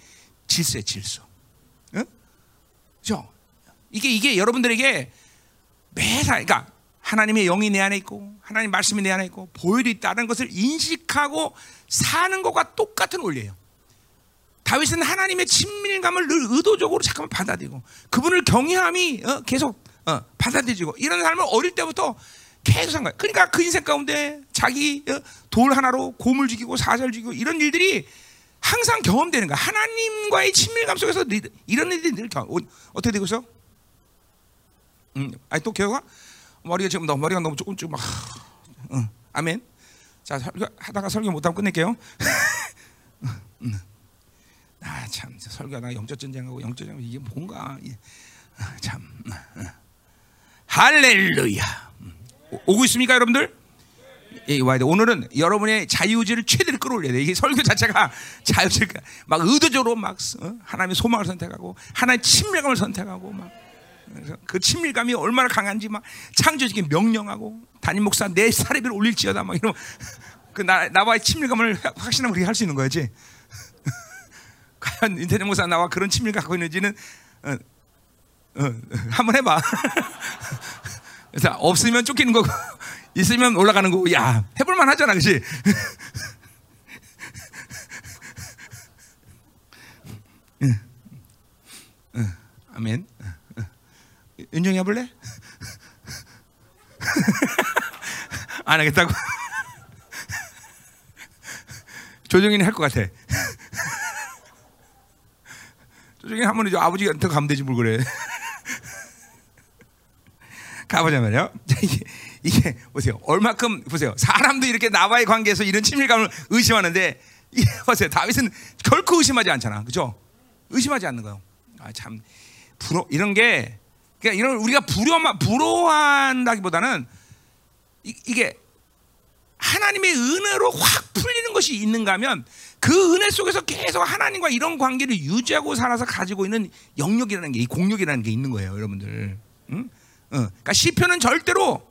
질서의 질서. 어? 그렇죠? 이게 이게 여러분들에게 매사 그러니까 하나님의 영이 내 안에 있고 하나님 말씀이 내 안에 있고 보혈이 있다는 것을 인식하고 사는 것과 똑같은 원리예요. 다윗은 하나님의 친밀감을 늘 의도적으로 잠깐만 받아들이고 그분을 경외함이 어, 계속 어, 받아들이고 이런 삶을 어릴 때부터 계속 산 거예요. 그러니까 그 인생 가운데 자기 어, 돌 하나로 곰을 죽이고 사자를 죽이고 이런 일들이 항상 경험되는 거야. 하나님과의 친밀감 속에서 늘- 이런 일들이 늘 경험. 어, 어떻게 되고 있어? 음, 아니 또 기억아? 머리가 지금 너무 머리가 너무 조금 조금 막, 응, 아멘. 자 설교 하다가 설교 못하면 끝낼게요. *laughs* 음. 아참 설교하다가 영적 전쟁하고 영적 전쟁 이게 뭔가 이- 아, 참. 할렐루야. 음. 오- 오고 있습니까 여러분들? 예, 와야 돼. 오늘은 여러분의 자유의지를 최대로 끌어올려야 돼. 이게 설교 자체가 *laughs* 자유의지, 막 의도적으로 막 어? 하나님의 소망을 선택하고 하나님의 친밀감을 선택하고 막 그 친밀감이 얼마나 강한지 막 창조적인 명령하고 담임 목사 내 사례비를 올릴지어다 막 이런 *laughs* 그 나, 나와의 친밀감을 확신하면 우리가 할수 있는 거지. *laughs* 과연 인터넷 목사 나와 그런 친밀감 갖고 있는지는 어, 어, *laughs* 한번 해봐. 그래서 없으면 쫓기는 거고 있으면 올라가는 거고 야 해볼만 하잖아 그지 아멘 은정이 해볼래? *laughs* 안 하겠다고? *laughs* 조정이는 할 것 같아 *laughs* 조정이 하면 이제 아버지한테 가면 되지 뭘 그래 가보자 말이요. 이게, 이게 보세요. 얼마큼 보세요. 사람도 이렇게 나와의 관계에서 이런 친밀감을 의심하는데 이게 보세요. 다윗은 결코 의심하지 않잖아. 그죠? 의심하지 않는 거예요. 아, 참 부러 이런 게 그러니까 이런 우리가 부러만 부러워한다기보다는 이, 이게 하나님의 은혜로 확 풀리는 것이 있는가 하면 그 은혜 속에서 계속 하나님과 이런 관계를 유지하고 살아서 가지고 있는 영역이라는 게, 이 공력이라는 게 있는 거예요, 여러분들. 응? 어, 그러니까 시편은 절대로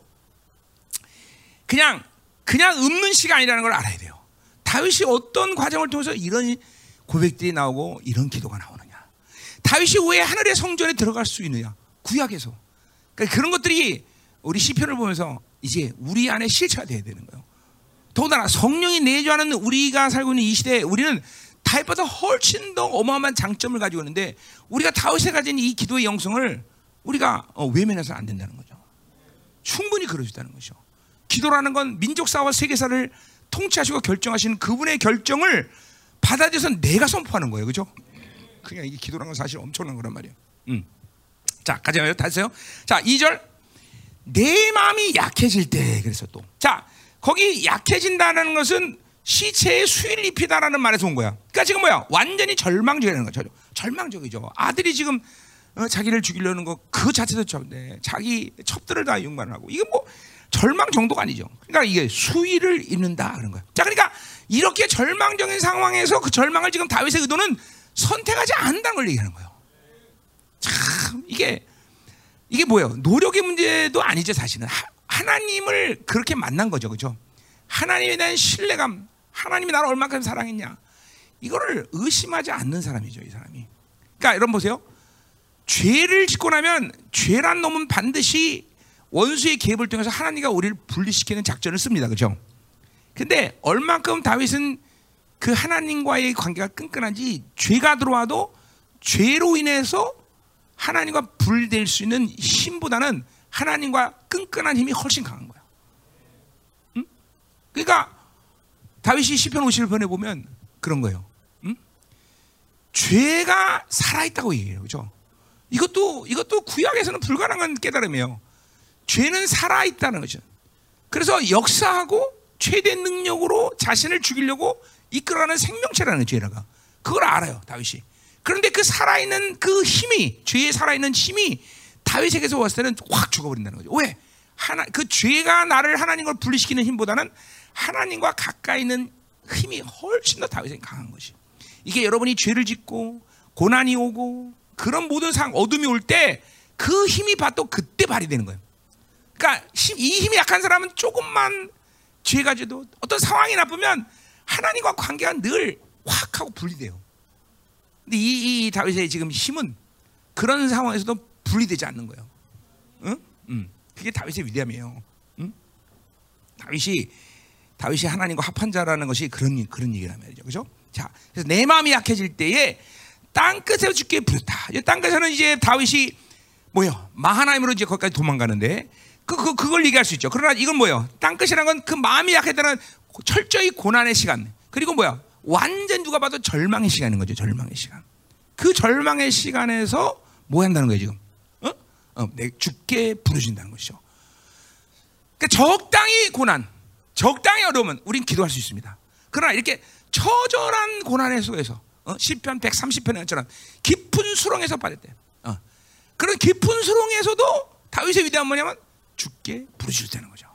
그냥 그냥 읊는 시가 아니라는 걸 알아야 돼요. 다윗이 어떤 과정을 통해서 이런 고백들이 나오고 이런 기도가 나오느냐? 다윗이 왜 하늘의 성전에 들어갈 수 있느냐? 구약에서 그러니까 그런 것들이 우리 시편을 보면서 이제 우리 안에 실체화돼야 되는 거예요. 더군다나 성령이 내주하는 우리가 살고 있는 이 시대에 우리는 다윗보다 훨씬 더 어마어마한 장점을 가지고 있는데 우리가 다윗에 가진 이 기도의 영성을 우리가 어, 외면해서는 안 된다는 거죠. 충분히 있다는 거죠. 기도라는 건 민족사와 세계사를 통치하시고 결정하시는 그분의 결정을 받아들여서 내가 선포하는 거예요. 그죠? 그냥 이게 기도라는 건 사실 엄청난 거란 말이에요. 음. 자, 가자마요. 다시요. 자, 2절. 내 마음이 약해질 때 그래서 또. 자, 거기 약해진다는 것은 시체에 수위를 입히다라는 말에서 온 거야. 그러니까 지금 뭐야? 완전히 절망적이라는 거죠. 절망적이죠. 아들이 지금 어, 자기를 죽이려는 거 그 자체도 저인데 자기 첩들을 다 윤관하고 이게 뭐 절망 정도가 아니죠. 그러니까 이게 수위를 입는다 그런 거야. 자, 그러니까 이렇게 절망적인 상황에서 그 절망을 지금 다윗의 의도는 선택하지 않는다는 걸 얘기하는 거예요. 참 이게 이게 뭐예요? 노력의 문제도 아니죠, 사실은. 하, 하나님을 그렇게 만난 거죠, 그죠? 하나님에 대한 신뢰감, 하나님이 나를 얼마큼 사랑했냐, 이거를 의심하지 않는 사람이죠, 이 사람이. 그러니까 여러분 보세요. 죄를 짓고 나면 죄란 놈은 반드시 원수의 개입을 통해서 하나님과 우리를 분리시키는 작전을 씁니다, 그죠? 근데 얼만큼 다윗은 그 하나님과의 관계가 끈끈한지 죄가 들어와도 죄로 인해서 하나님과 분리될 수 있는 힘보다는 하나님과 끈끈한 힘이 훨씬 강한 거야. 응? 그러니까 다윗이 시편 50편에 보면 그런 거예요. 응? 죄가 살아있다고 얘기해요. 그죠? 이것도 이것도 구약에서는 불가능한 깨달음이에요. 죄는 살아 있다는 거죠. 그래서 역사하고 최대 능력으로 자신을 죽이려고 이끌어가는 생명체라는 죄라가 그걸 알아요 다윗이. 그런데 그 살아있는 그 힘이 죄에 살아있는 힘이 다윗에게서 왔을 때는 확 죽어버린다는 거죠. 왜? 하나 그 죄가 나를 하나님과 분리시키는 힘보다는 하나님과 가까이 있는 힘이 훨씬 더 다윗에게 강한 것이. 이게 여러분이 죄를 짓고 고난이 오고 그런 모든 상 어둠이 올 때 그 힘이 봐도 그때 발휘되는 거예요. 그러니까 이 힘이 약한 사람은 조금만 죄가 져도 어떤 상황이 나쁘면 하나님과 관계가 늘 확 하고 분리돼요. 근데 이, 이 다윗의 지금 힘은 그런 상황에서도 분리되지 않는 거예요. 응? 응. 그게 다윗의 위대함이에요. 응? 다윗이 다윗이 하나님과 합한 자라는 것이 그런 그런 얘기란 말이죠. 그죠? 자, 그래서 내 마음이 약해질 때에 땅 끝에서 죽게 부렸다. 땅 끝에서는 이제 다윗이 뭐요? 마하나임으로 이제 거기까지 도망가는데 그, 그 그걸 얘기할 수 있죠. 그러나 이건 뭐요? 땅 끝이라는 건그 마음이 약했다는 철저히 고난의 시간. 그리고 뭐야? 완전 누가 봐도 절망의 시간인 거죠. 절망의 시간. 그 절망의 시간에서 뭐 한다는 거예요 지금? 어? 어, 내 죽게 부르신다는 것이죠. 그러니까 적당히 고난, 적당히 어려우면 우린 기도할 수 있습니다. 그러나 이렇게 처절한 고난의 속에서 어? 10편 130편에처럼 깊은 수렁에서 빠졌대. 어. 그런 깊은 수렁에서도 다윗의 위대한 뭐냐면 죽게 부르시다는 거죠.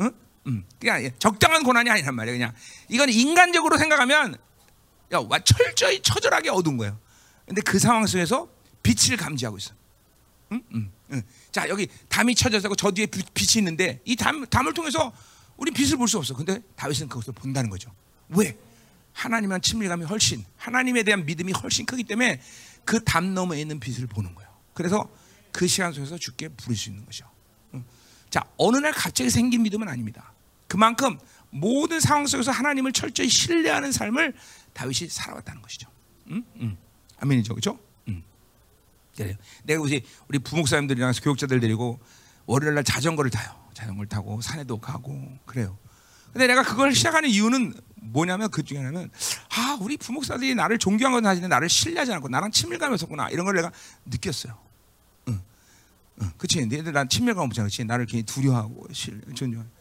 응? 음. 그냥 적당한 고난이 아니란 말이에요. 그냥 이건 인간적으로 생각하면 야, 와, 철저히 처절하게 어두운 거예요. 근데 그 상황 속에서 빛을 감지하고 있어. 응? 응. 응. 자 여기 담이 쳐져서 저 뒤에 빛이 있는데 이 담, 담을 통해서 우리 빛을 볼 수 없어. 근데 다윗은 그것을 본다는 거죠. 왜? 하나님한 친밀감이 훨씬 하나님에 대한 믿음이 훨씬 크기 때문에 그 담 너머에 있는 빛을 보는 거예요. 그래서 그 시간 속에서 죽게 부를 수 있는 거죠. 자 어느 날 갑자기 생긴 믿음은 아닙니다. 그만큼 모든 상황 속에서 하나님을 철저히 신뢰하는 삶을 다윗이 살아왔다는 것이죠. 음? 음. 아멘이죠, 그렇죠? 음. 내가 우리 우리 부목사님들이랑 교육자들 데리고 월요일 날 자전거를 타요. 자전거를 타고 산에도 가고 그래요. 근데 내가 그걸 시작하는 이유는 뭐냐면 그 중에 하나는 아 우리 부목사들이 나를 존경하고 다니는 나를 신뢰하지 않고 나랑 친밀감이 없었구나 이런 걸 내가 느꼈어요. 응, 응, 그렇지. 너희들 난 친밀감 없잖아, 그렇지. 나를 괜히 두려워하고 존경.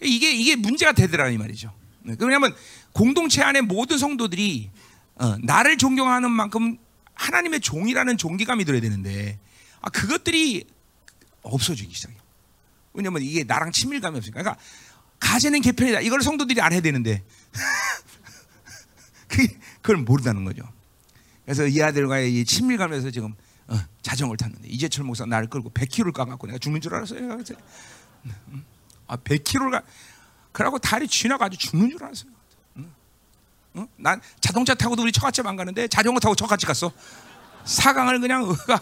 이게 이게 문제가 되더라 이 말이죠. 네, 왜냐하면 공동체 안에 모든 성도들이 어, 나를 존경하는 만큼 하나님의 종이라는 존귀감이 들어야 되는데 아, 그것들이 없어지기 시작해요. 왜냐면 이게 나랑 친밀감이 없으니까. 그러니까 가제는 개편이다. 이걸 성도들이 알아야 되는데 *laughs* 그걸 모른다는 거죠. 그래서 이 아들과의 이 친밀감에서 지금 어, 자전거를 탔는데 이재철 목사 나를 끌고 100km를 까갖고 내가 죽는 줄 알았어요. 아 100km를 가 그러고 다리 지나가지고 죽는 줄 알았어요. 응? 난 자동차 타고도 우리 처갓집 안 가는데 자전거 타고 처갓집 갔어. 사강을 그냥 으가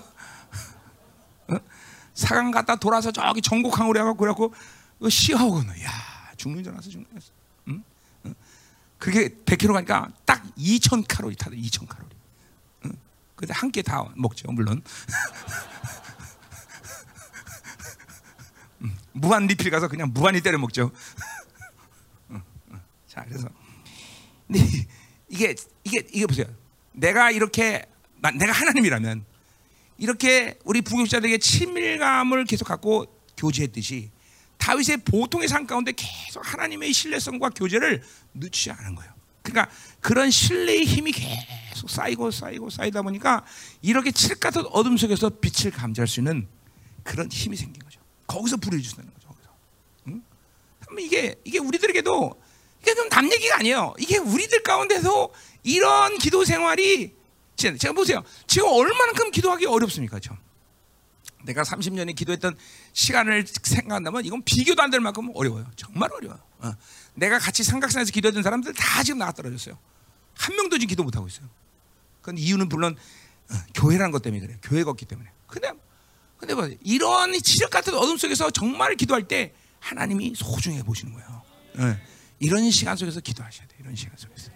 사강 갔다 돌아서 저기 전곡항으로 해갖고 그래갖고 시하고 야 죽는 줄 알았어, 죽는 줄 알았어. 응? 응? 그게 100km 가니까 딱 2,000 칼로리 타더 2,000 칼로리. 응? 근데 한 끼 다 먹죠, 물론. *laughs* 무한 리필 가서 그냥 무한히 때려 먹죠. *laughs* 자, 그래서 근데 이게 이게 이게 보세요. 내가 이렇게 내가 하나님이라면 이렇게 우리 부교자들에게 친밀감을 계속 갖고 교제했듯이 다윗의 보통의 삶 가운데 계속 하나님의 신뢰성과 교제를 늦추지 않은 거예요. 그러니까 그런 신뢰의 힘이 계속 쌓이고 쌓이고 쌓이다 보니까 이렇게 칠 같은 어둠 속에서 빛을 감지할 수 있는 그런 힘이 생긴 거죠. 거기서 불을 주는 거죠. 거기서. 응? 이게 이게 우리들에게도 이게 좀남 얘기가 아니에요. 이게 우리들 가운데서 이런 기도 생활이 제가 보세요. 지금 얼마만큼 기도하기 어렵습니까, 좀. 내가 30년이 기도했던 시간을 생각한다면 이건 비교도 안 될 만큼 어려워요. 정말 어려워요. 어. 내가 같이 삼각산에서 기도했던 사람들 다 지금 나가 떨어졌어요. 한 명도 지금 기도 못 하고 있어요. 그 이유는 물론 어, 교회라는 것 때문에 그래요. 교회가 없기 때문에. 근데 근데 뭐 이런 지적 같은 어둠 속에서 정말 기도할 때 하나님이 소중해 보시는 거예요. 어. 이런 시간 속에서 기도하셔야 돼. 이런 시간 속에서.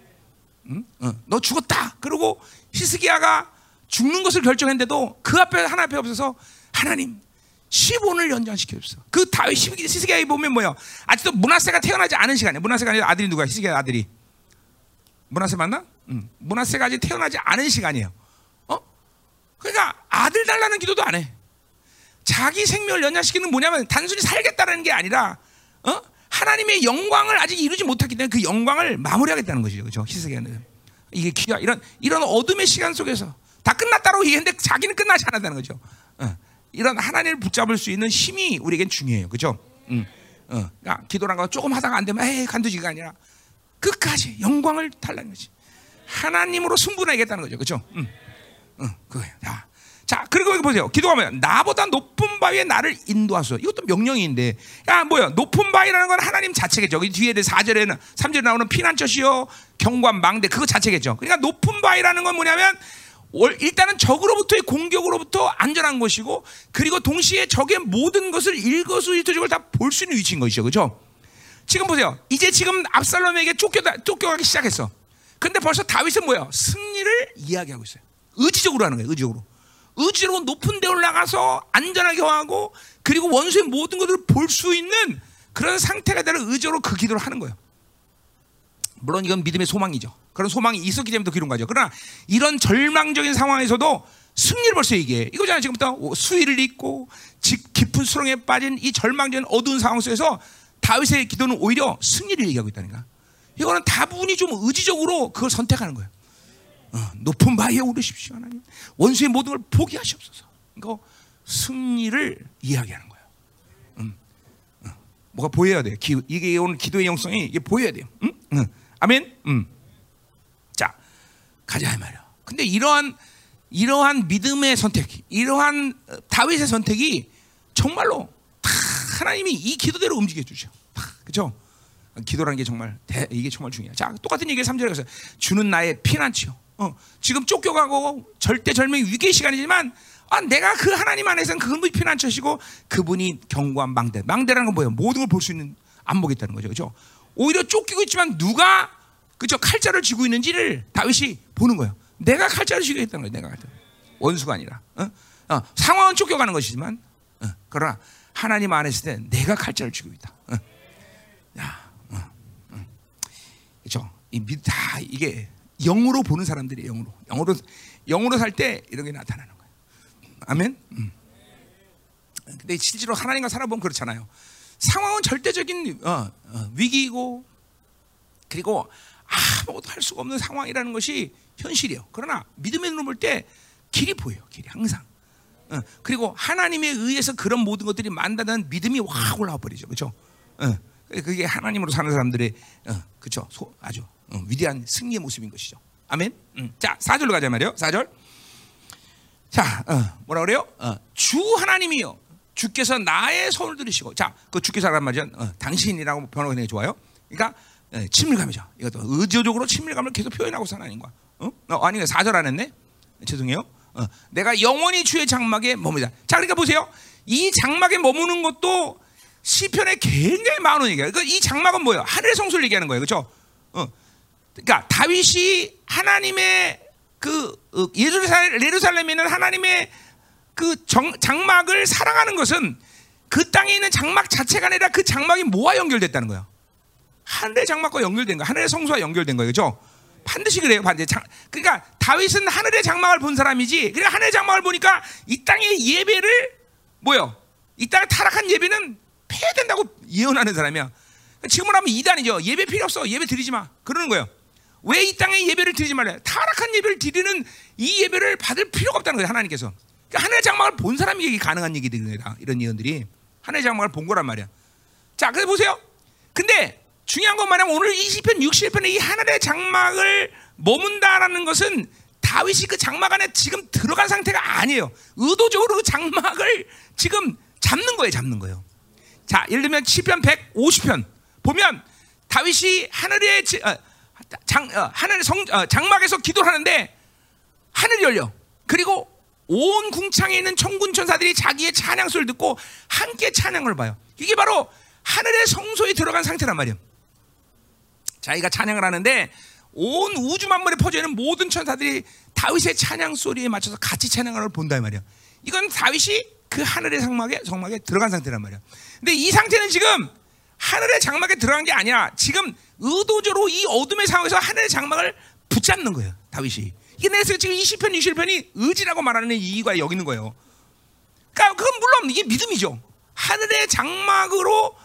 응? 어. 너 죽었다. 그리고 히스기야가 죽는 것을 결정했는데도 그 앞에 하나 앞에 없어서 하나님 10원을 연장시켜 줬어. 그 다윗 시스기야에 보면 뭐요? 아직도 문하세가 태어나지 않은 시간이야. 문하세가 아니라 아들이 누구야? 시스기야 아들이. 문하세 맞나? 응. 문하세가 아직 태어나지 않은 시간이에요. 어? 그러니까 아들 달라는 기도도 안 해. 자기 생명을 연장시키는 뭐냐면 단순히 살겠다는 게 아니라 어? 하나님의 영광을 아직 이루지 못했기 때문에 그 영광을 마무리하겠다는 것이죠. 그렇죠? 희석하는 이게 귀가 이런 이런 어둠의 시간 속에서 다 끝났다고 얘기했는데 자기는 끝나지 않았다는 거죠. 어. 이런 하나님을 붙잡을 수 있는 힘이 우리에겐 중요해요. 그렇죠? 음. 어. 그러니까 기도란 거 조금 하다가 안 되면 에이 간두지가 아니라 끝까지 영광을 달라는 거지. 하나님으로 승분하겠다는 거죠. 그렇죠? 음. 어, 그거예요. 자, 자, 그리고 여기 보세요. 기도하면 나보다 높은 바위에 나를 인도하소서. 이것도 명령인데, 야 뭐야? 높은 바위라는 건 하나님 자체겠죠. 여기 뒤에 4절에는 3절에 나오는 피난처시요 경관 망대 그거 자체겠죠. 그러니까 높은 바위라는 건 뭐냐면 일단은 적으로부터의 공격으로부터 안전한 것이고, 그리고 동시에 적의 모든 것을 일거수일투족을 다 볼 수 있는 위치인 것이죠. 그렇죠? 지금 보세요. 이제 지금 압살롬에게 쫓겨 쫓겨가기 시작했어. 근데 벌써 다윗은 뭐야? 승리를 이야기하고 있어요. 의지적으로 하는 거예요. 의지적으로. 의지로 높은 데 올라가서 안전하게 하고 그리고 원수의 모든 것들을 볼 수 있는 그런 상태가 되는 의지로 그 기도를 하는 거예요. 물론 이건 믿음의 소망이죠. 그런 소망이 있었기 때문에 기른 거죠. 그러나 이런 절망적인 상황에서도 승리를 벌써 얘기해. 이거잖아요. 지금부터 수위를 잇고 깊은 수렁에 빠진 이 절망적인 어두운 상황 속에서 다윗의 기도는 오히려 승리를 얘기하고 있다니까. 이거는 다분히 좀 의지적으로 그걸 선택하는 거예요. 어, 높은 바위에 오르십시오 하나님. 원수의 모든 걸 포기하시옵소서. 이거 승리를 이야기하는 거예요. 음, 어, 뭐가 보여야 돼. 기, 이게 오늘 기도의 영성이 이게 보여야 돼요. 음? 음. 아멘. 음. 자 가자 말이야. 근데 이러한 이러한 믿음의 선택, 이러한 어, 다윗의 선택이 정말로 다 하나님이 이 기도대로 움직여 주죠. 그렇죠? 기도라는 게 정말 대, 이게 정말 중요해. 자 똑같은 얘기를 3절에 가서 주는 나의 피난처. 어, 지금 쫓겨가고 절대절명 위기의 시간이지만 아, 내가 그 하나님 안에서는 그분이 피난 처시고 그분이 경고한 망대. 망대라는 건 뭐예요? 모든 걸 볼 수 있는 안목이 있다는 거죠. 그죠? 오히려 쫓기고 있지만 누가 그죠? 칼자를 쥐고 있는지를 다윗이 보는 거예요. 내가 칼자를 쥐고 있다는 거예요. 내가 칼자. 원수가 아니라. 어? 어, 상황은 쫓겨가는 것이지만 어, 그러나 하나님 안에 있을 때 내가 칼자를 쥐고 있다. 어. 야, 그렇죠? 다 이게 영으로 보는 사람들이 영으로 영으로 영으로 살 때 이런 게 나타나는 거예요. 아멘. 음. 근데 실제로 하나님과 살아보면 그렇잖아요. 상황은 절대적인 어, 어, 위기이고 그리고 아무것도 할 수가 없는 상황이라는 것이 현실이에요. 그러나 믿음의 눈을 볼때 길이 보여요. 길이 항상. 어, 그리고 하나님에 의해서 그런 모든 것들이 만다는 믿음이 확 올라와 버리죠. 그렇죠? 그게 하나님으로 사는 사람들의 그렇죠. 아주 어, 위대한 승리의 모습인 것이죠. 아멘. 음. 자, 4절로 가자 말이요. 4절. 자, 어, 뭐라 그래요? 어, 주 하나님이요. 주께서 나의 손을 들으시고. 자, 그 주께서 하란 말이죠. 어, 당신이라고 번역하는 게 좋아요. 그러니까 예, 친밀감이죠. 이것도 의지적으로 친밀감을 계속 표현하고 사 하나님과. 어? 어 아니, 4절 안 했네? 죄송해요. 어, 내가 영원히 주의 장막에 머무다. 자, 그러니까 보세요. 이 장막에 머무는 것도 시편에 굉장히 많은 얘기예요. 그러니까 이 장막은 뭐예요? 하늘의 성소를 얘기하는 거예요. 그렇죠? 어. 그러니까 다윗이 하나님의 그 어, 예루살렘 예루살렘에 있는 하나님의 그 정, 장막을 사랑하는 것은 그 땅에 있는 장막 자체가 아니라 그 장막이 뭐와 연결됐다는 거예요. 하늘의 장막과 연결된 거, 하늘의 성소와 연결된 거예요, 그렇죠? 반드시 그래요, 반드시. 장, 그러니까 다윗은 하늘의 장막을 본 사람이지. 그러니까 하늘의 장막을 보니까 이 땅의 예배를 뭐요? 이 땅에 타락한 예배는 폐해된다고 예언하는 사람이야. 지금은 하면 이단이죠. 예배 필요 없어. 예배 드리지 마. 그러는 거예요. 왜 이 땅에 예배를 드리지 말래? 타락한 예배를 드리는 이 예배를 받을 필요가 없다는 거예요. 하나님께서. 그러니까 하늘의 장막을 본 사람이 가능한 얘기들입니다. 이런 예언들이 하늘의 장막을 본 거란 말이야. 자, 그래서 보세요. 근데 중요한 건 뭐냐면 오늘 20편, 61편에 이 하늘의 장막을 머문다라는 것은 다윗이 그 장막 안에 지금 들어간 상태가 아니에요. 의도적으로 그 장막을 지금 잡는 거예요, 잡는 거예요. 자, 예를 들면 10편 150편 보면 다윗이 하늘의 어, 장 어, 하늘의 성 어, 장막에서 기도를 하는데 하늘이 열려. 그리고 온 궁창에 있는 천군 천사들이 자기의 찬양 소리를 듣고 함께 찬양을 봐요. 이게 바로 하늘의 성소에 들어간 상태란 말이에요. 자기가 찬양을 하는데 온 우주 만물에 퍼져 있는 모든 천사들이 다윗의 찬양 소리에 맞춰서 같이 찬양을 본다 이 말이야. 이건 다윗이 그 하늘의 성막에 성막에 들어간 상태란 말이야. 근데 이 상태는 지금 하늘의 장막에 들어간 게 아니야. 지금 의도적으로 이 어둠의 상황에서 하늘의 장막을 붙잡는 거예요. 다윗이. 이게 내서 지금 20편, 21편이 의지라고 말하는 이유가 여기 있는 거예요. 그러니까 그건 물론 이게 믿음이죠. 하늘의 장막으로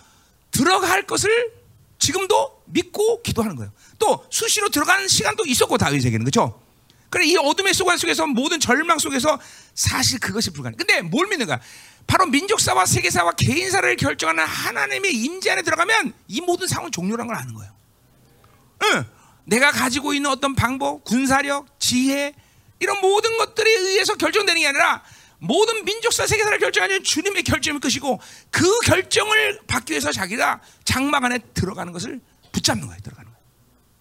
들어갈 것을 지금도 믿고 기도하는 거예요. 또 수시로 들어가는 시간도 있었고 다윗에게는 그렇죠. 그래 이 어둠의 소관 속에서 모든 절망 속에서 사실 그것이 불가능. 근데 뭘 믿는가? 바로 민족사와 세계사와 개인사를 결정하는 하나님의 임재 안에 들어가면 이 모든 상황 종료란 걸 아는 거예요. 응. 내가 가지고 있는 어떤 방법, 군사력, 지혜 이런 모든 것들에 의해서 결정되는 게 아니라 모든 민족사 세계사를 결정하는 주님의 결정일 것이고 그 결정을 받기 위해서 자기가 장막 안에 들어가는 것을 붙잡는 거예요. 들어가는 거예요.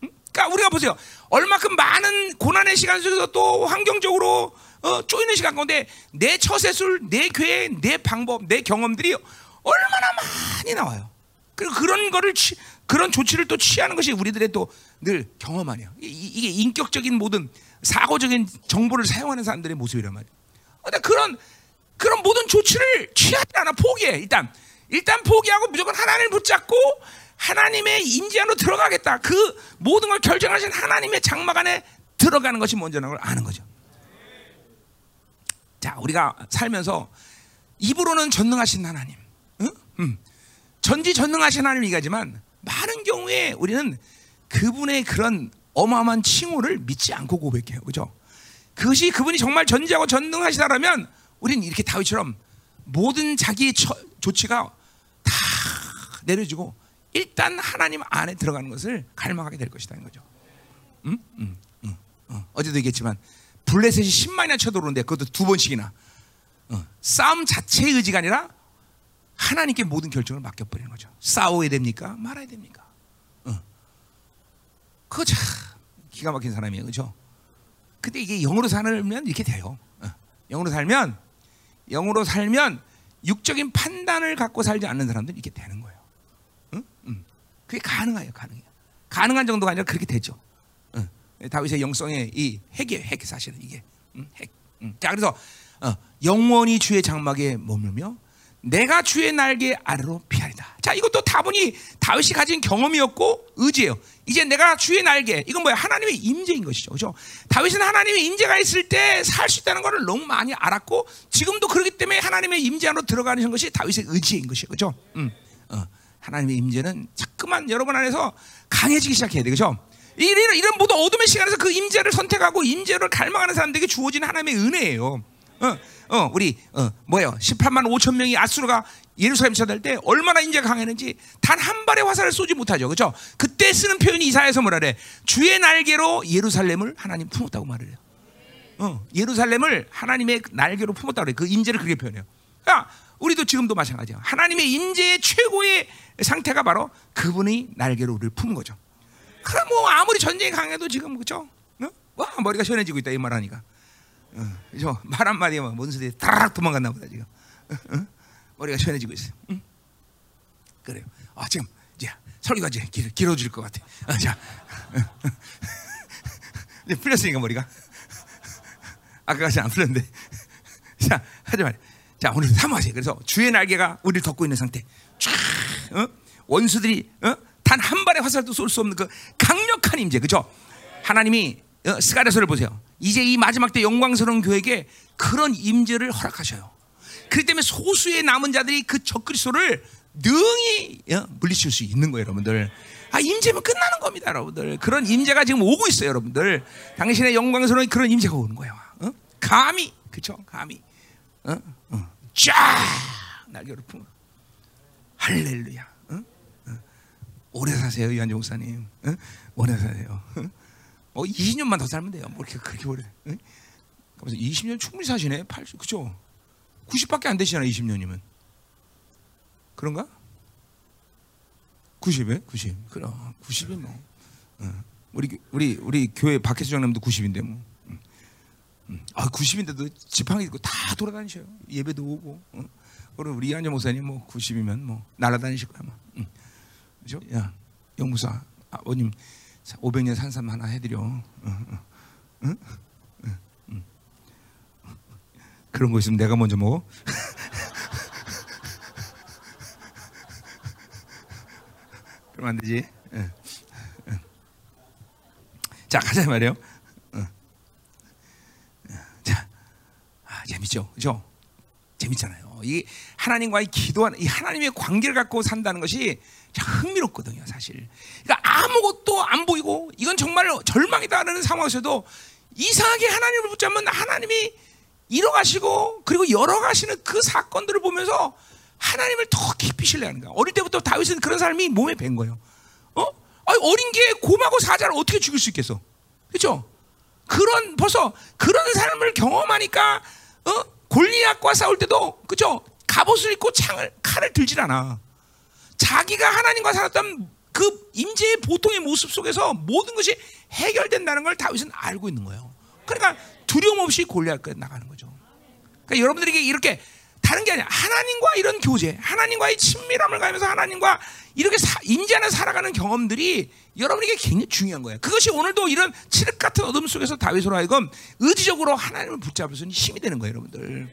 응? 그러니까 우리가 보세요. 얼마큼 많은 고난의 시간 속에서 또 환경적으로 어, 쪼이는 시간 가운데 내 처세술, 내 계획, 내 방법, 내 경험들이 얼마나 많이 나와요. 그리고 그런 거를 취, 그런 조치를 또 취하는 것이 우리들의 또 늘 경험 아니야. 이게 인격적인 모든 사고적인 정보를 사용하는 사람들의 모습이란 말이야. 근데 그런 그런 모든 조치를 취하지 않아 포기해. 일단 일단 포기하고 무조건 하나님을 붙잡고 하나님의 안으로 들어가겠다. 그 모든 걸 결정하신 하나님의 장막 안에 들어가는 것이 먼저라는 걸 아는 거죠. 자, 우리가 살면서 입으로는 전능하신 하나님, 응? 음. 전지전능하신 하나님 얘기하지만 많은 경우에 우리는 그분의 그런 어마어마한 칭호를 믿지 않고 고백해요. 그죠? 그것이 그분이 정말 전지하고 전능하시다라면 우리는 이렇게 다윗처럼 모든 자기의 처, 조치가 다 내려지고 일단 하나님 안에 들어가는 것을 갈망하게 될 것이다 는 거죠. 음? 음, 음, 어. 어제도 얘기했지만 블레셋이 10만이나 쳐들어오는데 그것도 두 번씩이나 어. 싸움 자체의 의지가 아니라 하나님께 모든 결정을 맡겨버리는 거죠. 싸워야 됩니까? 말아야 됩니까? 어. 그거 참 기가 막힌 사람이에요. 그죠? 근데 이게 영으로 살면 이렇게 돼요. 어. 영으로 살면, 영으로 살면 육적인 판단을 갖고 살지 않는 사람들은 이렇게 되는 거예요. 응? 응. 그게 가능해요. 가능해요. 가능한 정도가 아니라 그렇게 되죠. 응. 다윗의 영성의 이 핵이에요. 핵 사실은 이게. 응? 핵. 자, 그래서 어, 영원히 주의 장막에 머물며 내가 주의 날개 아래로 피하리다. 자, 이것도 다분히 다윗이 가진 경험이었고 의지예요. 이제 내가 주의 날개, 이건 뭐야? 하나님의 임재인 것이죠. 그죠? 다윗은 하나님의 임재가 있을 때 살 수 있다는 것을 너무 많이 알았고 지금도 그렇기 때문에 하나님의 임재 안으로 들어가는 것이 다윗의 의지인 것이에요. 그죠? 음, 어, 하나님의 임재는 자꾸만 여러분 안에서 강해지기 시작해야 돼. 그죠? 이런, 이런 모든 어둠의 시간에서 그 임재를 선택하고 임재를 갈망하는 사람들에게 주어진 하나님의 은혜예요. 어, 어, 우리 어, 뭐예요? 18만 5천 명이 아수르가 예루살렘 쳐들 때 얼마나 인재가 강했는지 단 한 발의 화살을 쏘지 못하죠. 그렇죠? 그때 쓰는 표현이 이사야서 뭐라 그래? 주의 날개로 예루살렘을 하나님 품었다고 말을 해요. 어, 예루살렘을 하나님의 날개로 품었다고 그래. 그 임재를 그렇게 표현해요. 그러니까 우리도 지금도 마찬가지야. 하나님의 임재의 최고의 상태가 바로 그분이 날개로 우리를 품은 거죠. 그럼 뭐 아무리 전쟁이 강해도 지금 그렇죠? 어? 와 머리가 시원해지고 있다 이 말하니까. 어? 말 한마디에 원수들이 다락 도망갔나 보다 지금. 어? 어? 머리가 시원해지고 있어요. 응? 그래요. 아 지금 이제 설교가 이제 길, 길어질 것 같아. 아, 자, *laughs* 이제 풀렸으니까 머리가. 아까까지 안 풀렸는데. 자, 하지 말. 자, 오늘 사모하세요. 그래서 주의 날개가 우리를 덮고 있는 상태. 쫙, 어? 원수들이 어? 단한 발의 화살도 쏠 수 없는 그 강력한 임재, 그죠? 하나님이 어, 스가랴서를 보세요. 이제 이 마지막 때 영광스러운 교회에게 그런 임재를 허락하셔요. 그렇기 때문에 소수의 남은 자들이 그 적그리스도를 능히 어, 물리칠 수 있는 거예요, 여러분들. 아, 임재면 끝나는 겁니다, 여러분들. 그런 임재가 지금 오고 있어요, 여러분들. 당신의 영광스러운 그런 임재가 오는 거예요. 어? 감히, 그쵸? 감히. 어? 어. 쫙! 날개로 품어. 할렐루야. 어? 어. 오래 사세요, 이한정 목사님. 어? 오래 사세요. 어, 20년만 더 살면 돼요. 뭐 이렇게 그렇게 오래. 응? 그래서 20년 충분히 사시네. 80, 그죠? 90밖에 안 되시잖아, 20년이면. 그런가? 90에? 90. 그럼 90이 뭐. 어. 우리 우리 우리 교회 박혜수 장님도 90인데 뭐. 아, 90인데도 지팡이 있고 다 돌아다니셔요. 예배도 오고. 어? 그리고 우리 이한재 목사님 뭐 90이면 뭐 날아다니실 거야, 뭐. 응. 그죠? 야, 영무사 아버님 500년 산삼 하나 해드려. 그런 거 있으면 내가 먼저 먹어. *laughs* 그러면 안 되지. 자 가자 말이요. 응. 재밌죠, 그죠? 재밌잖아요. 이 하나님과의 기도하는 이 하나님의 관계를 갖고 산다는 것이 참 흥미롭거든요, 사실. 그러니까 아무것도 안 보이고 이건 정말 절망이다라는 상황에서도 이상하게 하나님을 붙잡으면 하나님이 이뤄가시고 그리고 열어가시는 그 사건들을 보면서 하나님을 더 깊이 신뢰하는 거야. 어릴 때부터 다윗은 그런 삶이 몸에 밴 거예요. 어? 어린 게 곰하고 사자를 어떻게 죽일 수 있겠어? 그렇죠? 그런 벌써 그런 삶을 경험하니까 어? 골리앗과 싸울 때도 그죠? 갑옷을 입고 창을 칼을 들질 않아. 자기가 하나님과 살았던 그 임재의 보통의 모습 속에서 모든 것이 해결된다는 걸 다윗은 알고 있는 거예요. 그러니까 두려움 없이 골리앗까지 나가는 거죠. 그러니까 여러분들에게 이렇게 다른 게 아니야. 하나님과 이런 교제, 하나님과의 친밀함을 가면서 하나님과 이렇게 사, 임재 안에 살아가는 경험들이 여러분에게 굉장히 중요한 거예요. 그것이 오늘도 이런 칠흑 같은 어둠 속에서 다윗으로 하여금 의지적으로 하나님을 있는 힘이 되는 거예요, 여러분들.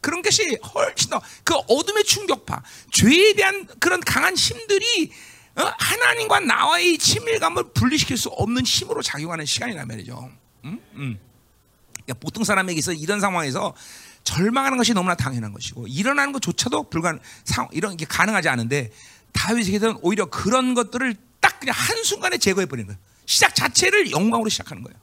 그런 것이 훨씬 더 그 어둠의 충격파, 죄에 대한 그런 강한 힘들이 어? 하나님과 나와의 친밀감을 분리시킬 수 없는 힘으로 작용하는 시간이란 말이죠. 음? 음. 그러니까 보통 사람에게 있어 이런 상황에서 절망하는 것이 너무나 당연한 것이고 일어나는 것조차도 불가능 상 이런 게 가능하지 않은데 다윗에게는 오히려 그런 것들을 딱 그냥 한 순간에 제거해 버리는 거예요. 시작 자체를 영광으로 시작하는 거예요.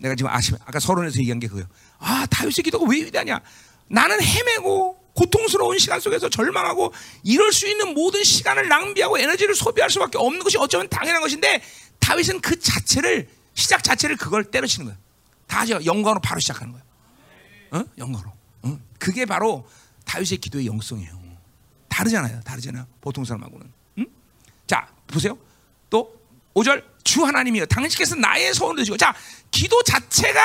내가 지금 아시 아까 서론에서 얘기한 게 그거예요. 아 다윗의 기도가 왜 위대하냐? 나는 헤매고 고통스러운 시간 속에서 절망하고 이럴 수 있는 모든 시간을 낭비하고 에너지를 소비할 수밖에 없는 것이 어쩌면 당연한 것인데 다윗은 그 자체를 시작 자체를 그걸 때려치는 거예요. 다죠 영광으로 바로 시작하는 거예요. 어? 영광으로. 어? 그게 바로 다윗의 기도의 영성이에요. 다르잖아요. 다르잖아요. 보통 사람하고는. 응? 자 보세요. 또 5절 주 하나님이여 당신께서 나의 소원을 드시고 자 기도 자체가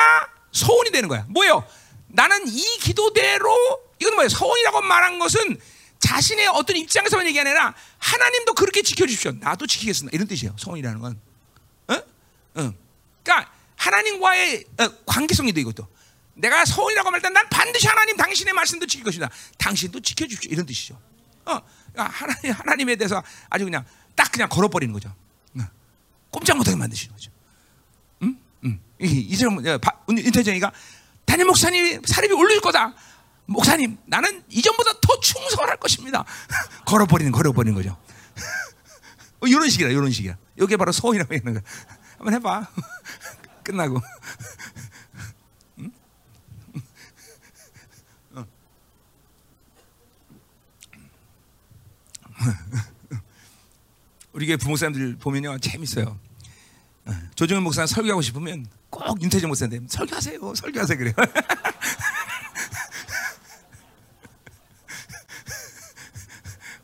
소원이 되는 거야. 뭐예요? 나는 이 기도대로 이건 뭐예요? 서원이라고 말한 것은 자신의 어떤 입장에서만 얘기 아니라 하나님도 그렇게 지켜주십시오. 나도 지키겠습니다. 이런 뜻이에요. 서원이라는 건. 어? 어. 그러니까 하나님과의 어, 관계성이도 이것도. 내가 서원이라고 말할 때난 반드시 하나님 당신의 말씀도 지킬 것이다. 당신도 지켜주십시오. 이런 뜻이죠. 어. 그러니까 하나님, 하나님에 대해서 아주 그냥 딱 그냥 걸어버리는 거죠. 어. 꼼짝 못하게 만드시는 거죠. 음? 음. 이제 인태정이가 담임 목사님 사립이 올릴 거다. 목사님, 나는 이전보다 더 충성할 것입니다. *laughs* 걸어버리는, 걸어버리는 거죠. *laughs* 어, 이런 식이라, 이런 식이야. 이게 바로 소원이라고 하는 거야. *laughs* 한번 해봐. 끝나고. 응? 어. 우리 교회 부목사님들 보면요 재밌어요. 어, 조정현 목사 설교하고 싶으면 꼭 윤태정 목사한테 설교하세요, 설교하세요 그래요. 네,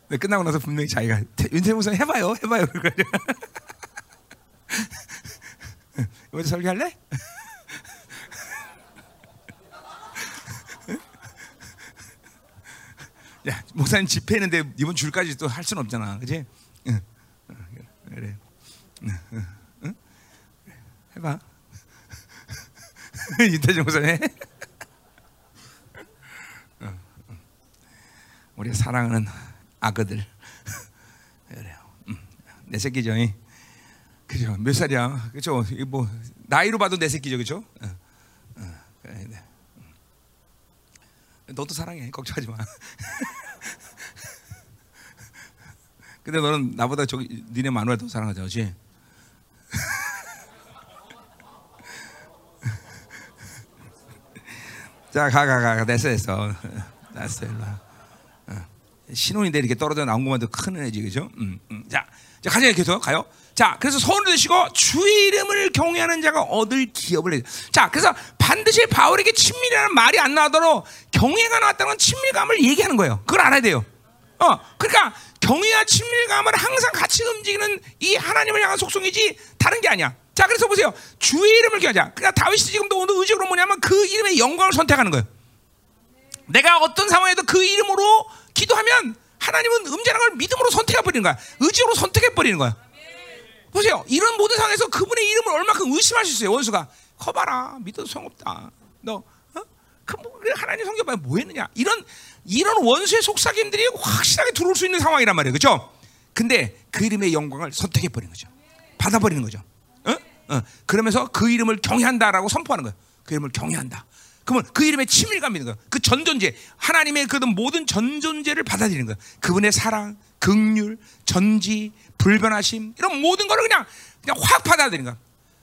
끝나고 나서 분명히 자기가 윤태정 목사 해봐요, 해봐요. *laughs* 이번에 설교할래? *laughs* 야 목사님 집회했는데 이번 줄까지 또 할 수는 없잖아, 그지? 응. 그래. 응. 응? 해봐. 윤태정 목사님. 우리 사랑하는 아그들. *laughs* 그래요. 음, 내 새끼죠. 그죠? 몇 살이야? 그죠? 뭐 나이로 봐도 내 새끼죠, 그죠? 어, 어, 네. 너도 사랑해. 걱정하지 마. *laughs* 근데 너는 나보다 저기 니네 마누라 더 사랑하자, 그렇지? *laughs* 자, 가, 가, 가, 됐어, 됐어, 됐어, 일로 와. 어. 신혼인데 이렇게 떨어져 나온 것만 도 큰 은혜지, 그죠? 음, 음. 자, 자, 가자, 계속 가요. 자, 그래서 소원을 드시고 주의 이름을 경외하는 자가 얻을 기업을 내. 자, 그래서 반드시 바울에게 친밀이라는 말이 안 나오도록 경외가 나왔다는 건 친밀감을 얘기하는 거예요. 그걸 알아야 돼요. 어, 그러니까 경외와 친밀감을 항상 같이 움직이는 이 하나님을 향한 속성이지 다른 게 아니야. 자, 그래서 보세요. 주의 이름을 기하자. 그러니까 다윗이 지금도 오늘 의적으로 뭐냐면 그 이름의 영광을 선택하는 거예요. 내가 어떤 상황에도 그 이름으로 기도하면 하나님은 음자라는 걸 믿음으로 선택해 버리는 거야. 의지로 선택해 버리는 거야. 보세요. 이런 모든 상황에서 그분의 이름을 얼마큼 의심할 수 있어요. 원수가 커봐라. 믿어도 소용없다. 너 어? 그 뭐, 하나님 성경에 뭐 했느냐? 이런 이런 원수의 속삭임들이 확실하게 들어올 수 있는 상황이란 말이에요. 그렇죠? 근데 그 이름의 영광을 선택해 버리는 거죠. 받아 버리는 거죠. 어? 어. 그러면서 그 이름을 경외한다라고 선포하는 거예요. 그 이름을 경외한다. 그러면 그 이름에 친밀감이 있는 거야. 그 전존재, 하나님의 그 모든 전존재를 받아들이는 거야. 그분의 사랑, 극률, 전지, 불변하심 이런 모든 거를 그냥 그냥 확 받아들이는 거야.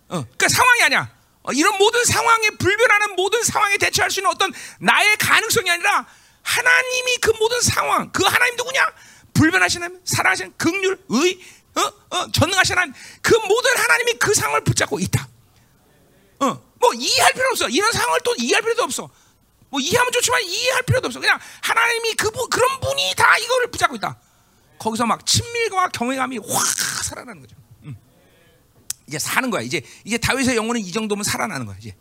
어, 그러니까 상황이 아니야. 어, 이런 모든 상황에 불변하는 모든 상황에 대처할 수 있는 어떤 나의 가능성이 아니라 하나님이 그 모든 상황, 그 하나님 누구냐? 불변하시는 하나님, 사랑하시는 극률, 의, 어, 어, 전능하신 하나님, 그 모든 하나님이 그 상황을 붙잡고 있다. 어, 뭐 이해할 필요 없어. 이런 상황을 또 이해할 필요도 없어. 뭐 이해하면 좋지만 이해할 필요도 없어. 그냥 하나님이 그 그런 분이 다 이거를 붙잡고 있다. 거기서 막 친밀과 경외감이 확 살아나는 거죠. 음. 이제 사는 거야. 이제 이제 다윗의 영혼은 이 정도면 살아나는 거야. 이제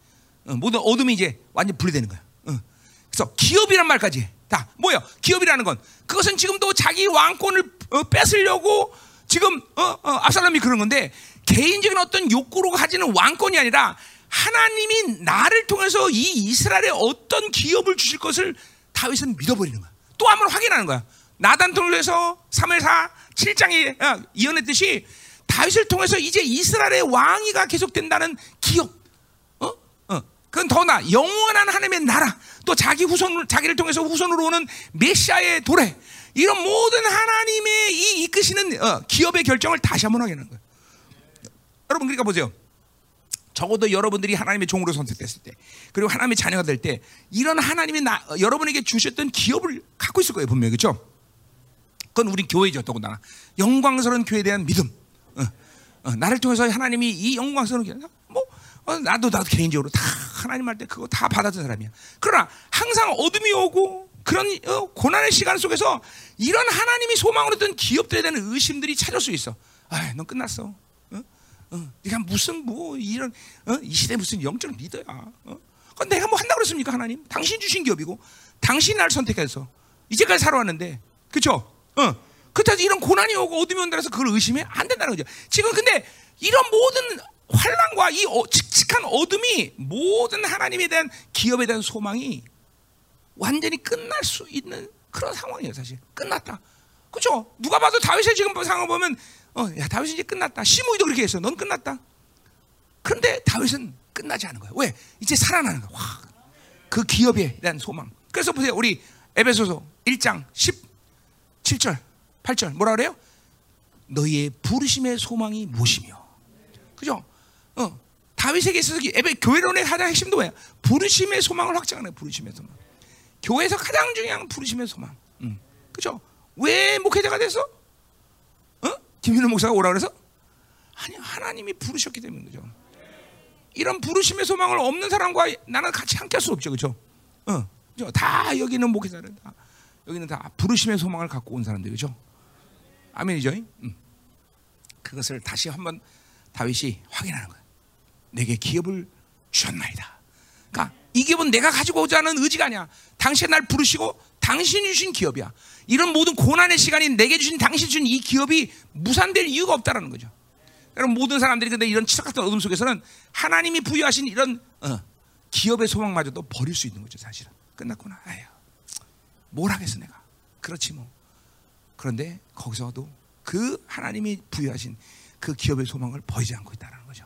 어, 모든 어둠이 이제 완전 분리되는 거야. 어. 그래서 기업이란 말까지 다 뭐야? 기업이라는 건 그것은 지금도 자기 왕권을 어, 뺏으려고 지금 어, 어, 압살롬이 그런 건데 개인적인 어떤 욕구로 가지는 왕권이 아니라 하나님이 나를 통해서 이 이스라엘에 어떤 기업을 주실 것을 다윗은 믿어버리는 거야. 또 한 번 확인하는 거야. 나단 통해서 3회사 7장에 어, 이언했듯이 다윗을 통해서 이제 이스라엘의 왕위가 계속된다는 기업. 어? 어. 그건 더 나 영원한 하나님의 나라. 또 자기 후손 자기를 통해서 후손으로 오는 메시아의 도래. 이런 모든 하나님의 이 이끄시는 어, 기업의 결정을 다시 한번 하게 하는 거예요. 여러분 그러니까 보세요. 적어도 여러분들이 하나님의 종으로 선택됐을 때, 그리고 하나님의 자녀가 될 때, 이런 하나님이 나, 여러분에게 주셨던 기업을 갖고 있을 거예요, 분명히 그렇죠? 그건 우리 교회죠, 더군다나 영광스러운 교회에 대한 믿음. 어, 어, 나를 통해서 하나님이 이 영광스러운 교회, 뭐 어, 나도 나도 개인적으로 다 하나님 할 때 그거 다 받았던 사람이야. 그러나 항상 어둠이 오고 그런 어, 고난의 시간 속에서 이런 하나님이 소망으로 했던 기업들에 대한 의심들이 찾을 수 있어. 아, 넌 끝났어. 네가 무슨 뭐 이런 어? 이 시대 무슨 영적 리더야. 어? 그건 내가 뭐 한다 그랬습니까 하나님? 당신 주신 기업이고 당신 날 선택해서 이제까지 살아왔는데, 그렇죠? 어. 그렇다고 이런 고난이 오고 어둠이 온다 해서 그걸 의심해 안 된다는 거죠. 지금 근데 이런 모든 환란과 이 어, 칙칙한 어둠이 모든 하나님에 대한 기업에 대한 소망이 완전히 끝날 수 있는 그런 상황이에요, 사실. 끝났다. 그렇죠? 누가 봐도 다윗의 지금 상황 보면 어, 야, 다윗이 이제 끝났다. 시므이도 그렇게 했어. 넌 끝났다. 그런데 다윗은 끝나지 않은 거야. 왜? 이제 살아나는 거야. 와, 그 기업에 대한 소망. 그래서 보세요. 우리 에베소서 1장 17절, 8절 뭐라 그래요? 너희의 부르심의 소망이 무엇이며. 그죠? 어. 다윗에게 있어서 에베 교회론의 가장 핵심도 뭐야? 부르심의 소망을 확장하는 거야. 부르심의 소망. 교회에서 가장 중요한 부르심의 소망. 음. 그죠? 왜 목회자가 돼서? 어? 김윤호 목사가 오라 그래서? 아니 하나님이 부르셨기 때문인 거죠. 이런 부르심의 소망을 없는 사람과 나는 같이 함께 할 수 없죠, 그렇죠? 어, 그죠? 다 여기는 목회자들 다 여기는 다 부르심의 소망을 갖고 온 사람들, 그렇죠? 아멘이죠. 음. 그것을 다시 한번 다윗이 확인하는 거야. 내게 기업을 주셨나이다. 그러니까 이 기업은 내가 가지고 오자는 의지가 아니야. 당신 날 부르시고 당신이 주신 기업이야. 이런 모든 고난의 시간이 내게 주신 당신 주신 이 기업이 무산될 이유가 없다라는 거죠. 여러분 모든 사람들이 근데 이런 치석 같은 어둠 속에서는 하나님이 부여하신 이런 어, 기업의 소망마저도 버릴 수 있는 거죠. 사실은 끝났구나. 아휴, 뭘 하겠어 내가. 그렇지 뭐. 그런데 거기서도 그 하나님이 부여하신 그 기업의 소망을 버리지 않고 있다는 거죠.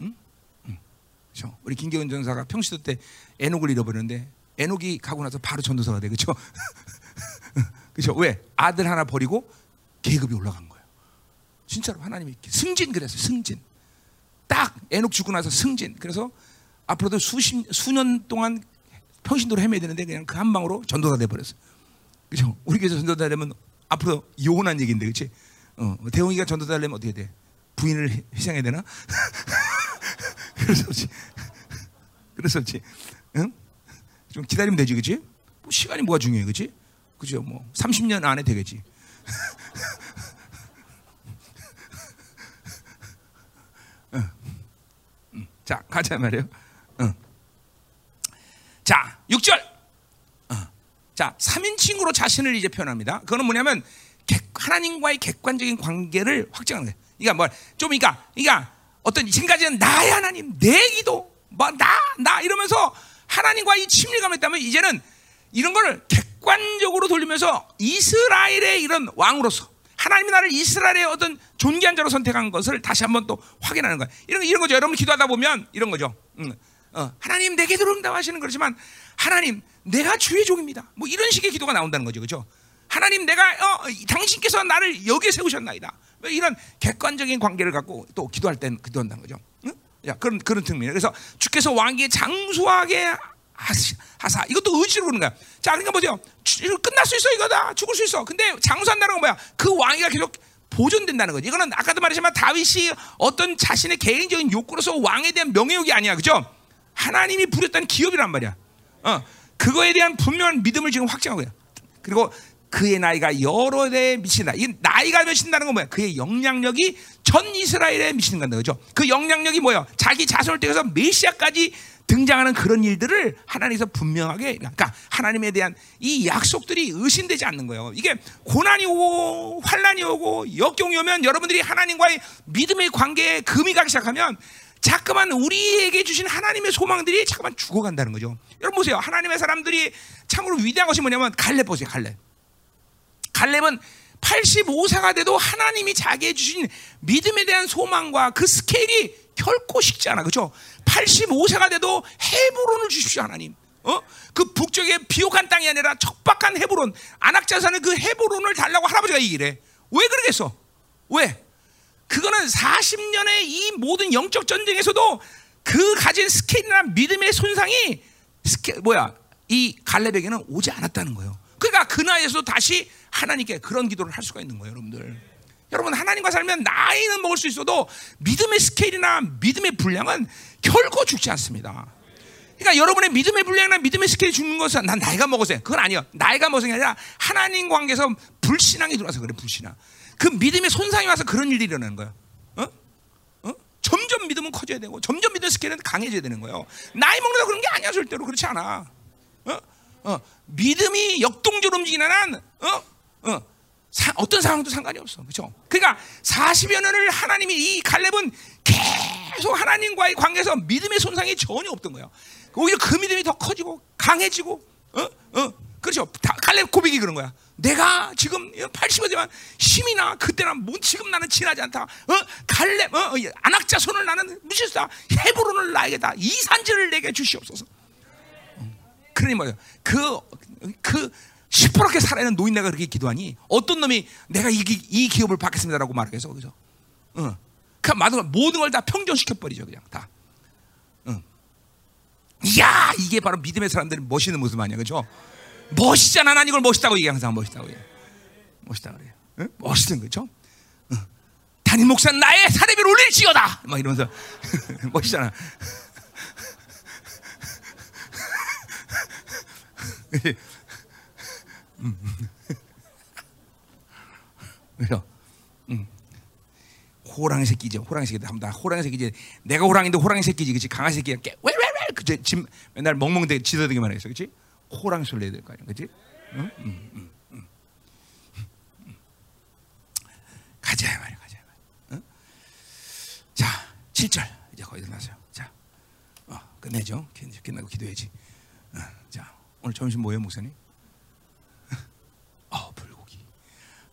응? 응. 그렇죠? 우리 김경은 전사가 평시도 때 에녹을 잃어버렸는데 에녹이 가고 나서 바로 전도사가 돼, 그렇죠? *laughs* 그렇죠? 왜 아들 하나 버리고 계급이 올라간 거예요. 진짜로 하나님이 승진 그랬어요. 승진. 딱 에녹 죽고 나서 승진. 그래서 앞으로도 수십 수년 동안 평신도로 헤매야 되는데 그냥 그 한 방으로 전도사 돼 버렸어. 그렇죠? 우리 교회 전도사 되면 앞으로 요혼한 얘기인데, 그렇지? 어, 대웅이가 전도사 되려면 어떻게 돼? 부인을 희생해야 되나? *laughs* 그래서 그렇지. 그래서 그렇지. 응? 좀 기다리면 되지, 그렇지? 뭐 시간이 뭐가 중요해, 그렇지? 그죠? 뭐 30년 안에 되겠지. *laughs* 자, 가자 말이에요. 응. 자, 6절. 어. 자, 3인칭으로 자신을 이제 표현합니다. 그거는 뭐냐면 하나님과의 객관적인 관계를 확정하는 거예요. 그러니까 뭐좀 그러니까 그러니까 어떤 지금까지는 나의 하나님, 내 기도, 뭐 나나 나 이러면서 하나님과 이 친밀감을 했다면 이제는 이런 거를 객관적으로 돌리면서 이스라엘의 이런 왕으로서 하나님이 나를 이스라엘의 어떤 존귀한 자로 선택한 것을 다시 한번 또 확인하는 거야. 이런 이런 거죠. 여러분 기도하다 보면 이런 거죠. 음, 어, 하나님 내게 들어온다 하시는 그렇지만 하나님 내가 주의 종입니다. 뭐 이런 식의 기도가 나온다는 거죠, 그렇죠? 하나님 내가 어, 당신께서 나를 여기에 세우셨나이다. 뭐 이런 객관적인 관계를 갖고 또 기도할 땐 기도한다는 거죠. 응? 야, 그런 그런 측면. 그래서 주께서 왕에게 장수하게 하사. 이것도 의지로 그러는 거야. 자, 그러니까 뭐죠? 끝날 수 있어 이거다. 죽을 수 있어. 근데 장수한다는 건 뭐야? 그 왕위가 계속 보존된다는 거지. 이거는 아까도 말했지만 다윗이 어떤 자신의 개인적인 욕구로서 왕에 대한 명예욕이 아니야, 그죠? 하나님이 부렸다는 기업이란 말이야. 어, 그거에 대한 분명한 믿음을 지금 확증하고 요 그리고 그의 나이가 여러 대에 미친다. 이 나이가 미친다는 건 뭐야? 그의 영향력이 전 이스라엘에 미치는 건다, 그죠? 그 영향력이 뭐야? 자기 자손을 통해서 메시아까지 등장하는 그런 일들을 하나님께서 분명하게 그러니까 하나님에 대한 이 약속들이 의심되지 않는 거예요. 이게 고난이 오고 환란이 오고 역경이 오면 여러분들이 하나님과의 믿음의 관계에 금이 가기 시작하면 자꾸만 우리에게 주신 하나님의 소망들이 자꾸만 죽어간다는 거죠. 여러분 보세요. 하나님의 사람들이 참으로 위대한 것이 뭐냐면 갈렙 보세요. 갈렙. 갈렙은 85세가 돼도 하나님이 자기에 주신 믿음에 대한 소망과 그 스케일이 결코 식지 않아. 그죠? 85세가 돼도 헤브론을 주십시오, 하나님. 어? 그 북쪽의 비옥한 땅이 아니라 척박한 헤브론, 안악자 사는 그 헤브론을 달라고 할아버지가 얘기를 해. 왜 그러겠어? 왜? 그거는 40년의 이 모든 영적 전쟁에서도 그 가진 스케일이나 믿음의 손상이 스케, 뭐야? 이 갈렙에게는 오지 않았다는 거예요. 그러니까 그 나이에서 다시 하나님께 그런 기도를 할 수가 있는 거예요, 여러분들. 여러분 하나님과 살면 나이는 먹을 수 있어도 믿음의 스케일이나 믿음의 분량은 결코 죽지 않습니다. 그러니까 여러분의 믿음의 분량이나 믿음의 스케일이 죽는 것은 난 나이가 먹어서 그건 아니요. 나이가 먹어서 아니라 하나님 관계에서 불신앙이 들어와서 그래 불신앙. 그 믿음의 손상이 와서 그런 일들이 일어나는 거예요. 어? 어? 점점 믿음은 커져야 되고 점점 믿음 스케일은 강해져야 되는 거예요. 나이 먹는다 그런 게 아니야 절대로 그렇지 않아. 어? 어. 믿음이 역동적으로 움직이는 한 어? 어. 사, 어떤 상황도 상관이 없어. 그렇죠? 그러니까 40여 년을 하나님이 이 갈렙은 계속 하나님과의 관계에서 믿음의 손상이 전혀 없던 거예요. 오히려 그 믿음이 더 커지고 강해지고 어? 어? 그렇죠. 갈렙 고백이 그런 거야. 내가 지금 80여 되면 힘이 나. 그때는 뭐 지금 나는 지나지 않다. 어? 갈렙 어? 안악자 손을 나는 무시다. 헤브론을 나에게 다. 이 산지를 내게 주시옵소서. 그러니 뭐예요? 그, 그, 시퍼렇게 살아있는 노인네가 그렇게 기도하니 어떤 놈이 내가 이, 이 기업을 받겠습니다라고 말하겠어 그죠? 응. 그 모든 걸 다 평정시켜 버리죠 그냥 다. 응. 이야 이게 바로 믿음의 사람들의 멋있는 모습 아니야 그죠? 멋있잖아 난 이걸 멋있다고 얘기 항상 멋있다고 얘기. 멋있다 그래. 응? 멋있는 거죠? 응. 담임 목사 나의 사례비를 올릴지어다 막 이러면서 *laughs* 멋있잖아. *laughs* *laughs* 왜요? 음. 호랑이 새끼죠. 호랑이 새끼들 한번 다 호랑이 새끼지. 내가 호랑인데 호랑이 새끼지, 그렇지? 강아지 새끼야. 왜왜왜? 그지? 지 맨날 멍멍대 지저대기만 했어, 그렇지? 호랑이 소리 내야 될 거 아니야, 그렇지? 응? 응, 응, 응. 가자 말이야, 가자 응? 자, 7절 이제 거의 끝났어요. 자, 어, 끝내죠. 끝나고 기도해야지. 어, 자, 오늘 점심 뭐예요, 목사님? 어, 불고기.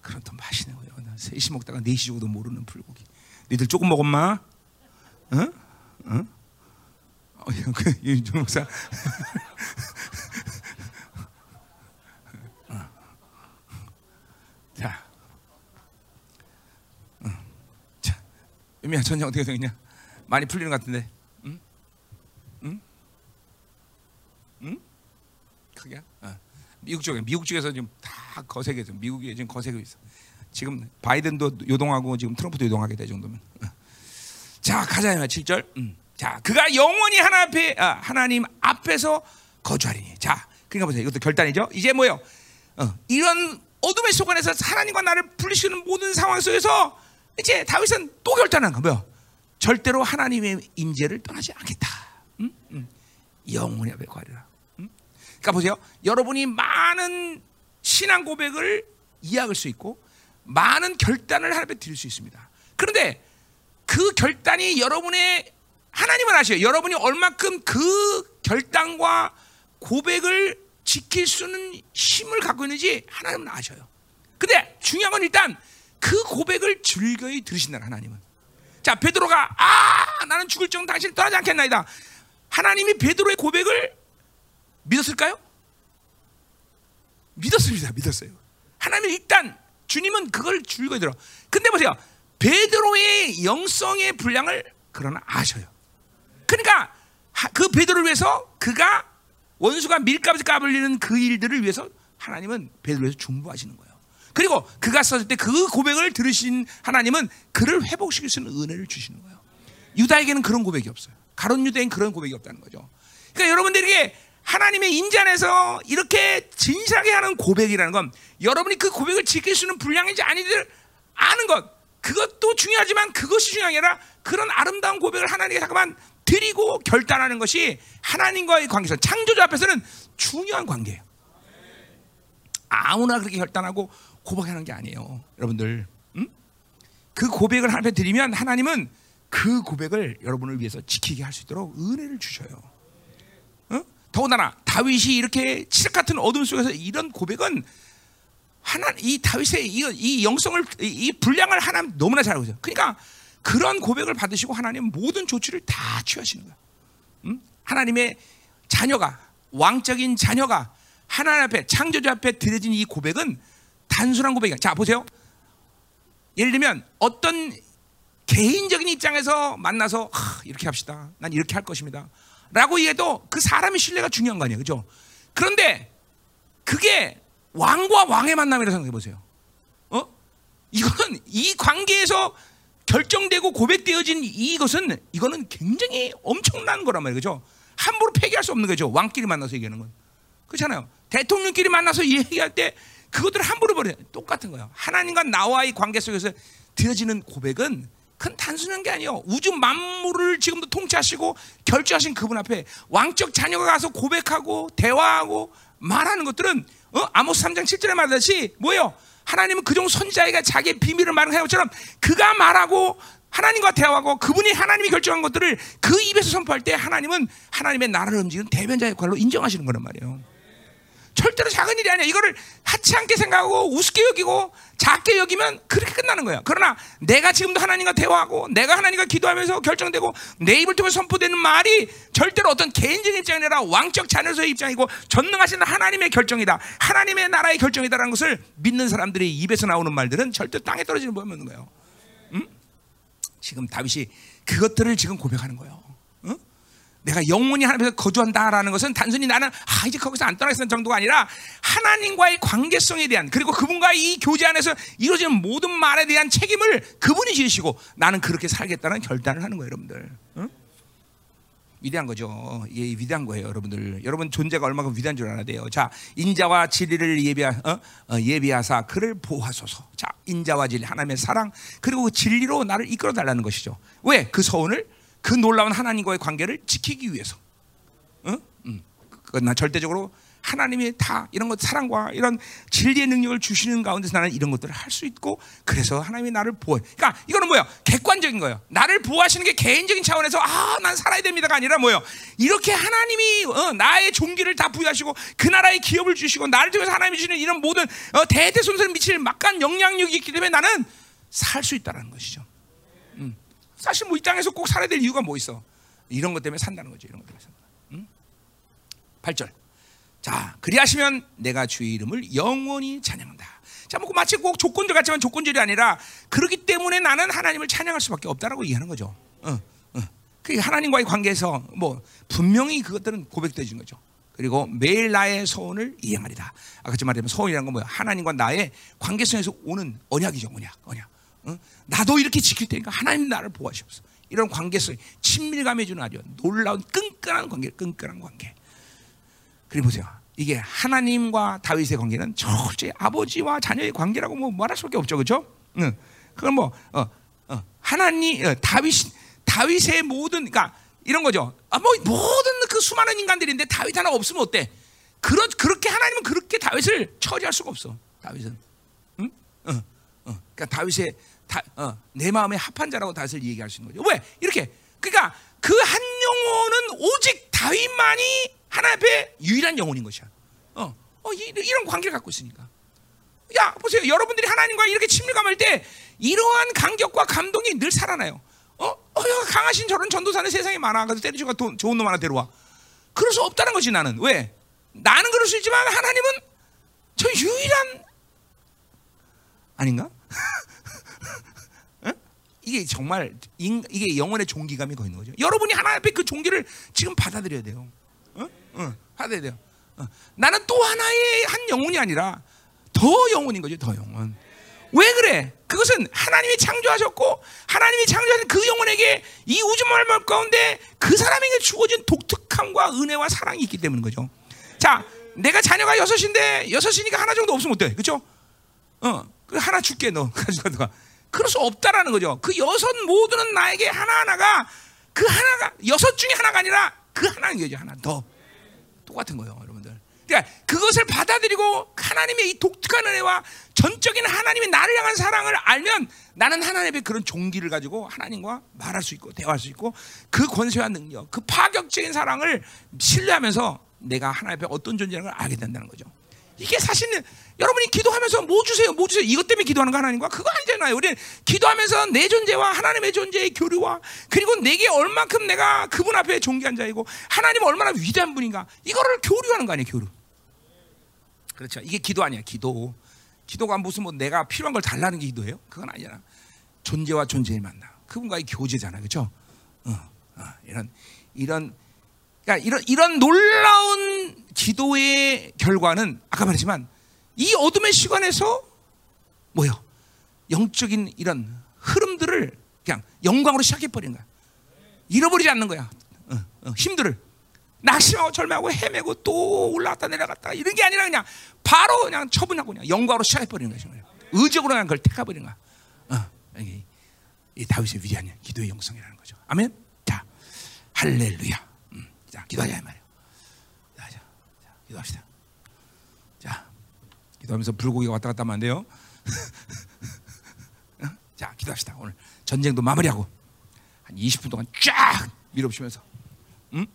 그럼 더 맛있는 거예요. 3시 먹다가 4시 정도 모르는 불고기. 니들 조금 먹었마? 응? 응? 어, 그, 윤종 목사. *laughs* 어. 자. 응. 자. 유미야, 전쟁 어떻게 되겠냐? 많이 풀리는 것 같은데. 응? 응? 응? 크게? 어. 미국 쪽에 미국 쪽에서 지금 다 거세게 미국이 지금 거세고 있어. 지금 바이든도 요동하고 지금 트럼프도 요동하게 될 정도면. 어. 자 가자 7절. 음. 자 그가 영원히 하나 앞에 아, 하나님 앞에서 거주하리니. 자 그러니까 보세요. 이것도 결단이죠. 이제 뭐요? 어, 이런 어둠의 속안에서 하나님과 나를 분리시키는 모든 상황 속에서 이제 다윗은 또 결단한 거 뭐요? 절대로 하나님의 임재를 떠나지 않겠다. 음? 음. 영원히 앞에 거하리라. 그러니까 보세요. 여러분이 많은 신앙 고백을 이해할 수 있고 많은 결단을 하나님께 드릴 수 있습니다. 그런데 그 결단이 여러분의 하나님은 아셔요. 여러분이 얼마큼 그 결단과 고백을 지킬 수 있는 힘을 갖고 있는지 하나님은 아셔요. 근데 중요한 건 일단 그 고백을 즐거이 들으신다 하나님은. 자 베드로가 아 나는 죽을 정도 당신을 떠나지 않겠나이다. 하나님이 베드로의 고백을 믿었을까요? 믿었습니다. 믿었어요. 하나님 일단 주님은 그걸 줄거 들어. 근데 보세요. 베드로의 영성의 분량을 그러나 아셔요. 그러니까 그 베드로를 위해서 그가 원수가 밀가지 까불리는 그 일들을 위해서 하나님은 베드로에서 중보하시는 거예요. 그리고 그가 썼을 때 그 고백을 들으신 하나님은 그를 회복시킬 수 있는 은혜를 주시는 거예요. 유다에게는 그런 고백이 없어요. 가론 유다에는 그런 고백이 없다는 거죠. 그러니까 여러분들에게 하나님의 인자 안에서 이렇게 진실하게 하는 고백이라는 건 여러분이 그 고백을 지킬 수 있는 분량인지 아닌지를 아는 것 그것도 중요하지만 그것이 중요한 게 아니라 그런 아름다운 고백을 하나님께 잠깐만 드리고 결단하는 것이 하나님과의 관계에서 창조주 앞에서는 중요한 관계예요. 아무나 그렇게 결단하고 고백하는 게 아니에요. 여러분들 음? 그 고백을 하나님께 드리면 하나님은 그 고백을 여러분을 위해서 지키게 할 수 있도록 은혜를 주셔요. 어? 더군다나 다윗이 이렇게 칠흑 같은 어둠 속에서 이런 고백은 하나 이 다윗의 이, 이 영성을 이, 이 분량을 하나님 너무나 잘 알고 있어요. 그러니까 그런 고백을 받으시고 하나님 모든 조치를 다 취하시는 거예요. 음? 하나님의 자녀가 왕적인 자녀가 하나님 앞에 창조주 앞에 드려진 이 고백은 단순한 고백이야. 자 보세요. 예를 들면 어떤 개인적인 입장에서 만나서 하, 이렇게 합시다. 난 이렇게 할 것입니다. 라고 해도 그 사람의 신뢰가 중요한 거 아니에요. 그죠? 그런데 그게 왕과 왕의 만남이라고 생각해 보세요. 어? 이거는 이 관계에서 결정되고 고백되어진 이것은 이거는 굉장히 엄청난 거란 말이에요. 그죠? 함부로 폐기할 수 없는 거죠. 왕끼리 만나서 얘기하는 건. 그렇잖아요. 대통령끼리 만나서 *laughs* 얘기할 때 그것들을 함부로 버려. 똑같은 거예요. 하나님과 나와의 관계 속에서 드려지는 고백은 큰 단순한 게 아니에요. 우주 만물을 지금도 통치하시고 결정하신 그분 앞에 왕적 자녀가 가서 고백하고 대화하고 말하는 것들은 어? 아모스 3장 7절에 말하듯이 뭐예요? 하나님은 그종 선자에게 자기의 비밀을 말하는 것처럼 그가 말하고 하나님과 대화하고 그분이 하나님이 결정한 것들을 그 입에서 선포할 때 하나님은 하나님의 나라를 움직이는 대변자 역할로 인정하시는 거란 말이에요. 절대로 작은 일이 아니야. 이거를 하찮게 생각하고 우습게 여기고 작게 여기면 그렇게 끝나는 거야. 그러나 내가 지금도 하나님과 대화하고 내가 하나님과 기도하면서 결정되고 내 입을 통해 선포되는 말이 절대로 어떤 개인적인 입장이 아니라 왕적 자녀의 입장이고 전능하신 하나님의 결정이다. 하나님의 나라의 결정이다라는 것을 믿는 사람들의 입에서 나오는 말들은 절대 땅에 떨어지는 법이 없는 거예요. 응? 지금 다윗이 그것들을 지금 고백하는 거예요. 내가 영원히 하나님께서 거주한다라는 것은 단순히 나는 아 이제 거기서 안 떠나겠다는 정도가 아니라 하나님과의 관계성에 대한 그리고 그분과 이 교제 안에서 이루어지는 모든 말에 대한 책임을 그분이 지으시고 나는 그렇게 살겠다는 결단을 하는 거예요, 여러분들. 응? 위대한 거죠. 예, 위대한 거예요, 여러분들. 여러분 존재가 얼마나 위대한 줄 알아야 돼요. 자, 인자와 진리를 예비하, 어? 어, 예비하사 그를 보호하소서. 자, 인자와 진리, 하나님의 사랑 그리고 그 진리로 나를 이끌어 달라는 것이죠. 왜? 그 서원을 그 놀라운 하나님과의 관계를 지키기 위해서. 응? 응. 그나 절대적으로 하나님이 다 이런 것 사랑과 이런 진리의 능력을 주시는 가운데서 나는 이런 것들을 할 수 있고 그래서 하나님이 나를 보호. 그러니까 이거는 뭐야? 객관적인 거예요. 나를 보호하시는 게 개인적인 차원에서 아, 난 살아야 됩니다가 아니라 뭐예요? 이렇게 하나님이 어, 나의 종기를 다 부여하시고 그 나라의 기업을 주시고 나를 통해서 하나님이 주시는 이런 모든 어, 대대손손 미칠 막간 영향력이 있기 때문에 나는 살 수 있다는 것이죠. 사실 뭐 이 땅에서 꼭 살아야 될 이유가 뭐 있어? 이런 것 때문에 산다는 거죠. 이런 것 때문에 산다. 응? 8절. 자, 그리하시면 내가 주의 이름을 영원히 찬양한다. 자, 뭐 마치 꼭 조건절 같지만 조건절이 아니라 그렇기 때문에 나는 하나님을 찬양할 수밖에 없다라고 이해하는 거죠. 어, 어. 그 하나님과의 관계에서 뭐 분명히 그것들은 고백되어진 거죠. 그리고 매일 나의 소원을 이행하리다. 아까 그 말하면 소원이라는 건 뭐야? 하나님과 나의 관계성에서 오는 언약이죠, 언약, 언약. 어? 나도 이렇게 지킬 테니까 하나님 나를 보호하시옵소서. 이런 관계성, 친밀감해 주는 아주 놀라운 끈끈한 관계, 끈끈한 관계. 그리고 보세요. 이게 하나님과 다윗의 관계는 철저히 아버지와 자녀의 관계라고 뭐 말할 수밖에 없죠, 그렇죠? 응. 그건 뭐 어, 어, 하나님 어, 다윗 다윗의 모든 그러니까 이런 거죠. 아, 뭐 모든 그 수많은 인간들인데 다윗 하나 없으면 어때? 그런 그렇게 하나님은 그렇게 다윗을 처리할 수가 없어. 다윗은. 그러니까 다윗의 다, 어, 내 마음에 합한 자라고 다윗을 얘기할 수 있는 거죠. 왜? 이렇게 그러니까 그 한 영혼은 오직 다윗만이 하나님 앞에 유일한 영혼인 것이야. 어, 어 이, 런 관계를 갖고 있으니까. 야 보세요, 여러분들이 하나님과 이렇게 친밀감할 때 이러한 감격과 감동이 늘 살아나요. 어? 어, 야, 강하신 저런 전도사는 세상에 많아. 그래서 돈- 좋은 놈 하나 데려와. 그럴 수 없다는 거지 나는. 왜? 나는 그럴 수 있지만 하나님은 저 유일한 아닌가? *laughs* 응? 이게 정말 인, 이게 영혼의 종기감이 거있는 거죠. 여러분이 하나님 앞에 그 종기를 지금 받아들여야 돼요. 응? 응, 받아야 돼요. 어. 나는 또 하나의 한 영혼이 아니라 더 영혼인 거죠. 더 영혼. 왜 그래? 그것은 하나님이 창조하셨고 하나님이 창조하신 그 영혼에게 이 우주 만물 가운데 그 사람에게 주어진 독특함과 은혜와 사랑이 있기 때문인 거죠. 자, 내가 자녀가 여섯인데 여섯이니까 하나 정도 없으면 어때? 그렇죠? 어, 그 하나 줄게 너 *laughs* 가져가 너가. 그럴 수 없다라는 거죠. 그 여섯 모두는 나에게 하나 하나가 그 하나가 여섯 중에 하나가 아니라 그 하나인 거죠. 하나 더 똑같은 거예요, 여러분들. 그러니까 그것을 받아들이고 하나님의 이 독특한 은혜와 전적인 하나님의 나를 향한 사랑을 알면 나는 하나님의 그런 종기를 가지고 하나님과 말할 수 있고 대화할 수 있고 그 권세와 능력, 그 파격적인 사랑을 신뢰하면서 내가 하나님 앞에 어떤 존재라는 걸 알게 된다는 거죠. 이게 사실은 여러분이 기도하면서 뭐 주세요, 뭐 주세요. 이것 때문에 기도하는 거 하나님과 그거 아니잖아요. 우리는 기도하면서 내 존재와 하나님의 존재의 교류와 그리고 내게 얼만큼 내가 그분 앞에 존귀한 자이고 하나님 얼마나 위대한 분인가 이거를 교류하는 거 아니에요, 교류. 그렇죠. 이게 기도 아니야, 기도. 기도가 무슨 뭐 내가 필요한 걸 달라는 게 기도예요? 그건 아니잖아. 존재와 존재를 만나. 그분과의 교제잖아, 그렇죠? 어, 어, 이런 이런 그러니까 이런 이런 놀라운 기도의 결과는 아까 말했지만 이 어둠의 시간에서 뭐요? 영적인 이런 흐름들을 그냥 영광으로 시작해 버리는 거야. 잃어버리지 않는 거야. 어, 어, 힘들을 낙심하고 절망하고 헤매고 또 올라갔다 내려갔다 이런 게 아니라 그냥 바로 그냥 처분하고 그냥 영광으로 시작해 버리는 거야. 의적으로 그냥 그걸 택해 버리는 거야. 어, 이, 이 다윗의 위대한 기도의 영성이라는 거죠. 아멘. 자, 할렐루야. 음, 자, 기도하자 자, 자, 기도합시다. 자, 기도하면서 불고기가 왔다 갔다 하면 안 돼요. 어? *laughs* 자, 기도합시다. 오늘 전쟁도 마무리하고 한 20분 동안 쫙 밀어붙이면서. 응?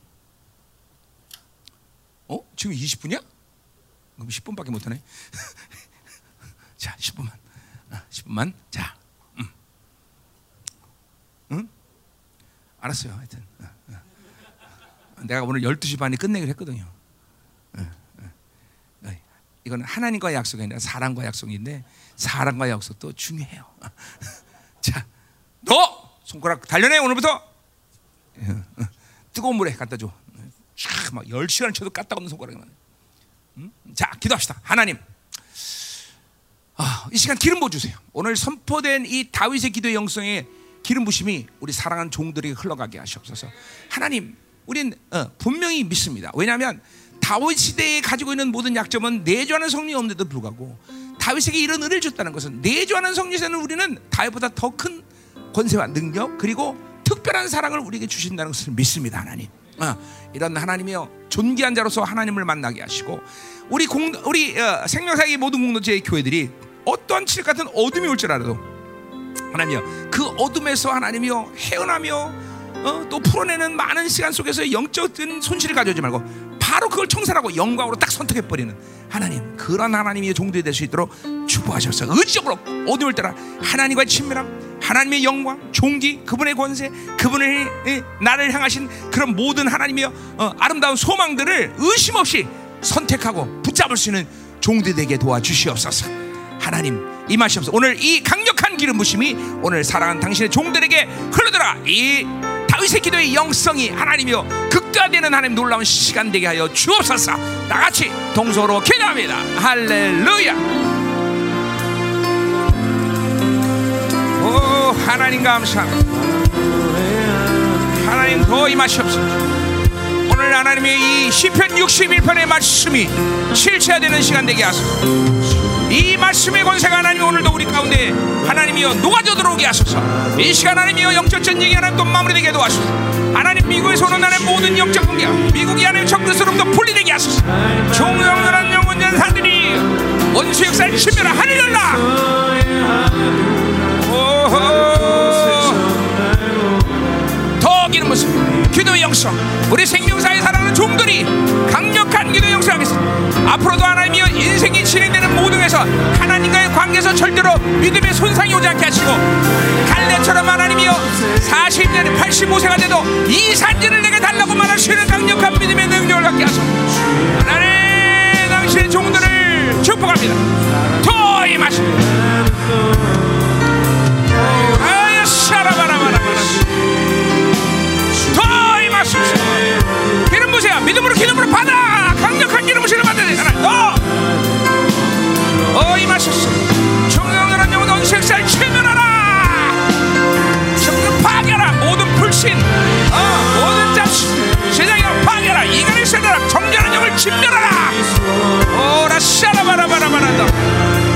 어? 지금 20분이야? 그럼 10분밖에 못 하네. *laughs* 자, 10분만. 아, 10분만. 자. 음. 응? 알았어요. 하여튼. 어, 어. 내가 오늘 12시 반에 끝내기로 했거든요. 이건 하나님과의 약속이 아니라 사람과의 약속인데 사람과의 약속도 중요해요. *laughs* 자, 너 손가락 단련해 오늘부터. 뜨거운 물에 갖다 줘. 쫙막 10시간 쳐도 까딱 없는 손가락이만. 음? 자, 기도합시다. 하나님. 아, 이 시간 기름 부어 주세요. 오늘 선포된 이 다윗의 기도의 영성의 기름 부심이 우리 사랑하는 종들에게 흘러가게 하시옵소서. 하나님, 우린 어, 분명히 믿습니다. 왜냐하면 다윗 시대에 가지고 있는 모든 약점은 내주하는 성령이 없는데도 불구하고 다윗에게 이런 은혜를 줬다는 것은 내주하는 성령에는 우리는 다윗보다 더 큰 권세와 능력 그리고 특별한 사랑을 우리에게 주신다는 것을 믿습니다, 하나님. 어, 이런 하나님이여 존귀한 자로서 하나님을 만나게 하시고 우리 공 우리 어, 생명사의 모든 공동체의 교회들이 어떠한 칠 같은 어둠이 올 줄 알아도 하나님이여 그 어둠에서 하나님이여 헤어나며 어, 또 풀어내는 많은 시간 속에서 영적인 손실을 가져오지 말고 바로 그걸 청산하고 영광으로 딱 선택해 버리는 하나님. 그런 하나님의 종들이 될 수 있도록 축복하셔서 의지적으로 어두울 때라 하나님과의 친밀함 하나님의 영광 종기 그분의 권세 그분의 에, 나를 향하신 그런 모든 하나님의 어, 아름다운 소망들을 의심 없이 선택하고 붙잡을 수 있는 종들이 되게 도와주시옵소서. 하나님 임하시옵소서 오늘 이 강력한 기름 부심이 오늘 사랑하는 당신의 종들에게 흘러들어 이 다윗의 기도의 영성이 하나님이여 극대화되는 하나님 놀라운 시간 되게 하여 주옵소서. 다같이 동서로 기도합니다. 할렐루야. 오 하나님 감사합니다. 하나님 더 임하시옵소서. 오늘 하나님의 이 시편 61편의 말씀이 실체화되는 시간 되게 하소서 이 말씀의 권세가 하나님 오늘도 우리 가운데 하나님이여 녹아져 들어오게 하소서. 이 시간 하나님이여 영적 전쟁이 하나님 또 마무리되게 도와소서. 하나님 미국에서 오는 하나님 모든 영적 공격 미국이 하나님 적그리스로부터 분리되게 하소서. 종영연한 영원 전사들이 원수 역사를 치면라 하늘 열라 기도의 영성 우리 생명사에 살아가는 종들이 강력한 기도의 영성하겠습니다. 앞으로도 하나님이여 인생이 진행되는 모든 에서 하나님과의 관계에서 절대로 믿음의 손상이 오지 않게 하시고 갈대처럼 하나님이여 40년에 85세가 돼도 이 산지를 내게 달라고 말할 수 있는 강력한 믿음의 능력을 갖게 하소서. 하나님 당신의 종들을 축복합니다. 더 임하시고. 아야 샤라바라바라바라 부세요 믿음으로 기름으로 받아. 강력한 기름 부시를 받아야 돼 하나 더 어, 임하소서 청명한 영혼 언색살 최면하라. 성령 파괴하라. 모든 불신. 어, 모든 잡시 세상에 파괴하라. 이간의 세대라. 정결한 영을 진멸하라. 오라 샤라바라바라바란다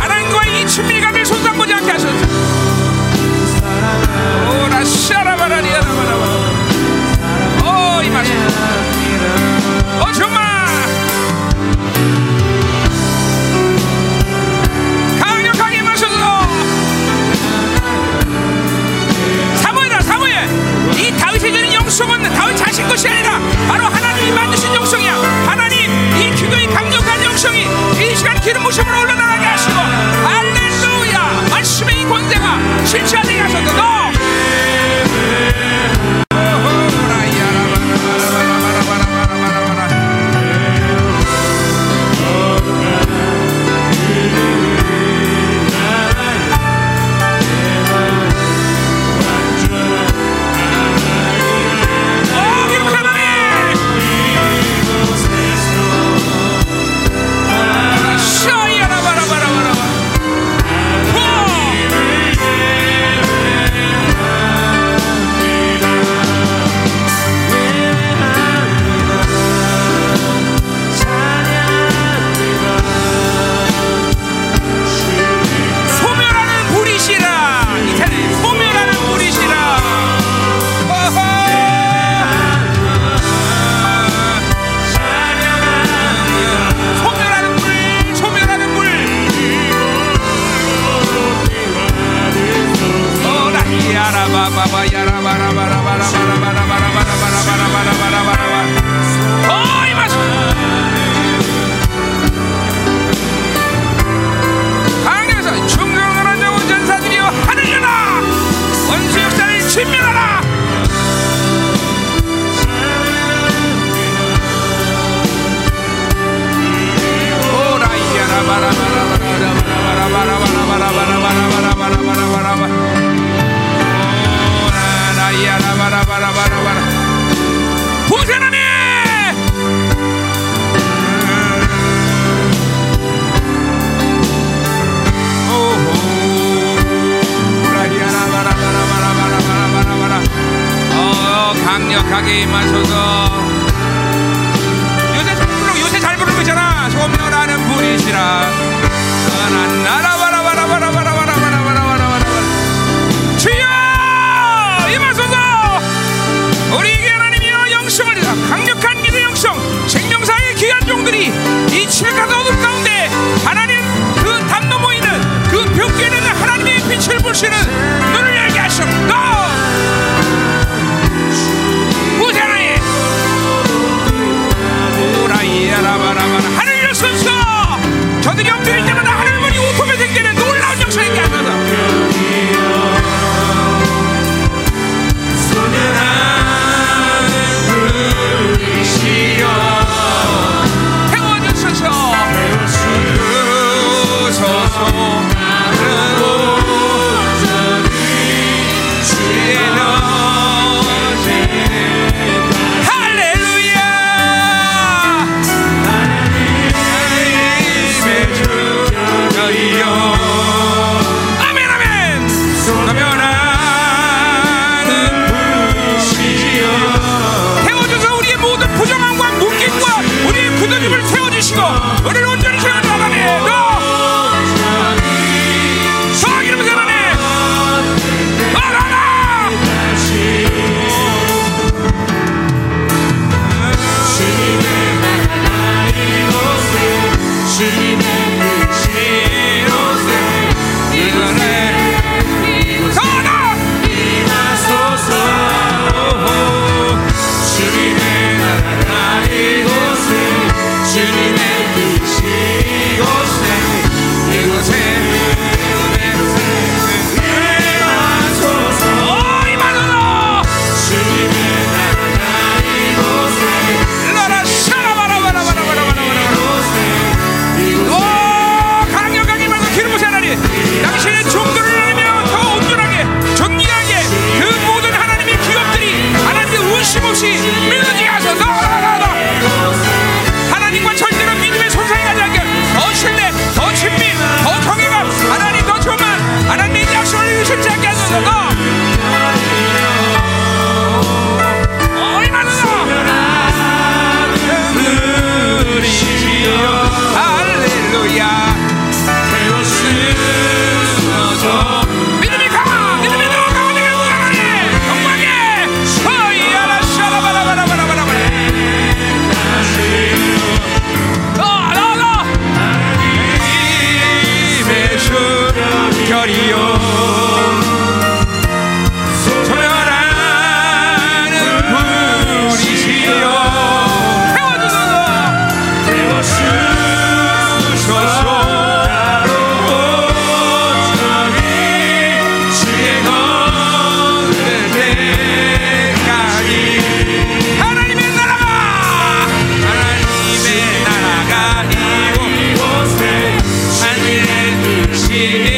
하나님과 이 친밀감을 손상보지 않게 하소서 기름 부심으로 올라나가게 하시고 할렐루야. 말씀의 이 권세가 실체화되게 하소서 너 Amen. 하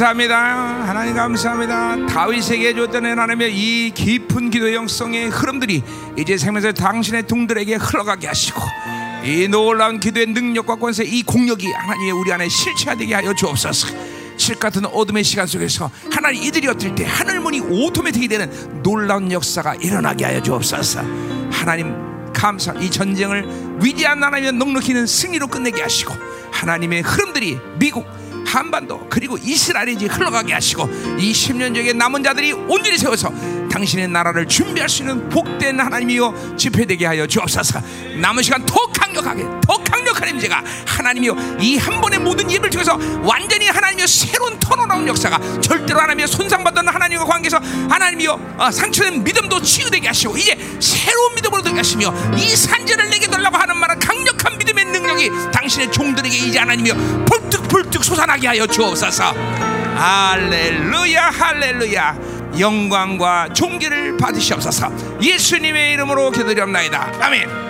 감사합니다. 하나님 감사합니다. 다윗에게 줬던 하나님의 이 깊은 기도의 영성의 흐름들이 이제 생명에서 당신의 동들에게 흘러가게 하시고 이 놀라운 기도의 능력과 권세 이 공력이 하나님의 우리 안에 실체화되게 하여 주옵소서. 실 같은 어둠의 시간 속에서 하나님 이들이 어떨 때 하늘문이 오토매틱이 되는 놀라운 역사가 일어나게 하여 주옵소서. 하나님 감사 이 전쟁을 위대한 하나님의 넉넉히 있는 승리로 끝내게 하시고 하나님의 흐름들이 미국 한반도 그리고 이스라엘에 이제 흘러가게 하시고 이 10년 적의 남은 자들이 온전히 세워서 당신의 나라를 준비할 수 있는 복된 하나님이여 집회되게 하여 주옵소서. 남은 시간 더 강력하게 더 강력한 임재가 하나님이여 이 한 번의 모든 예배를 통해서 완전히 하나님이여 새로운 턴어라운 역사가 절대로 하나님이여 손상받던 하나님과 관계에서 하나님이여 어, 상처된 믿음도 치유되게 하시고 이제 새로운 믿음으로 되게 하시며 이 산재를 내게 달라고 하는 말은 강력한 믿음의 능력이 당신의 종들에게 이제 하나님이여 불뚝 불뚝 솟아나게 하여 주옵소서. 할렐루야 할렐루야. 영광과 존귀를 받으시옵소서. 예수님의 이름으로 기도드립나이다. 아멘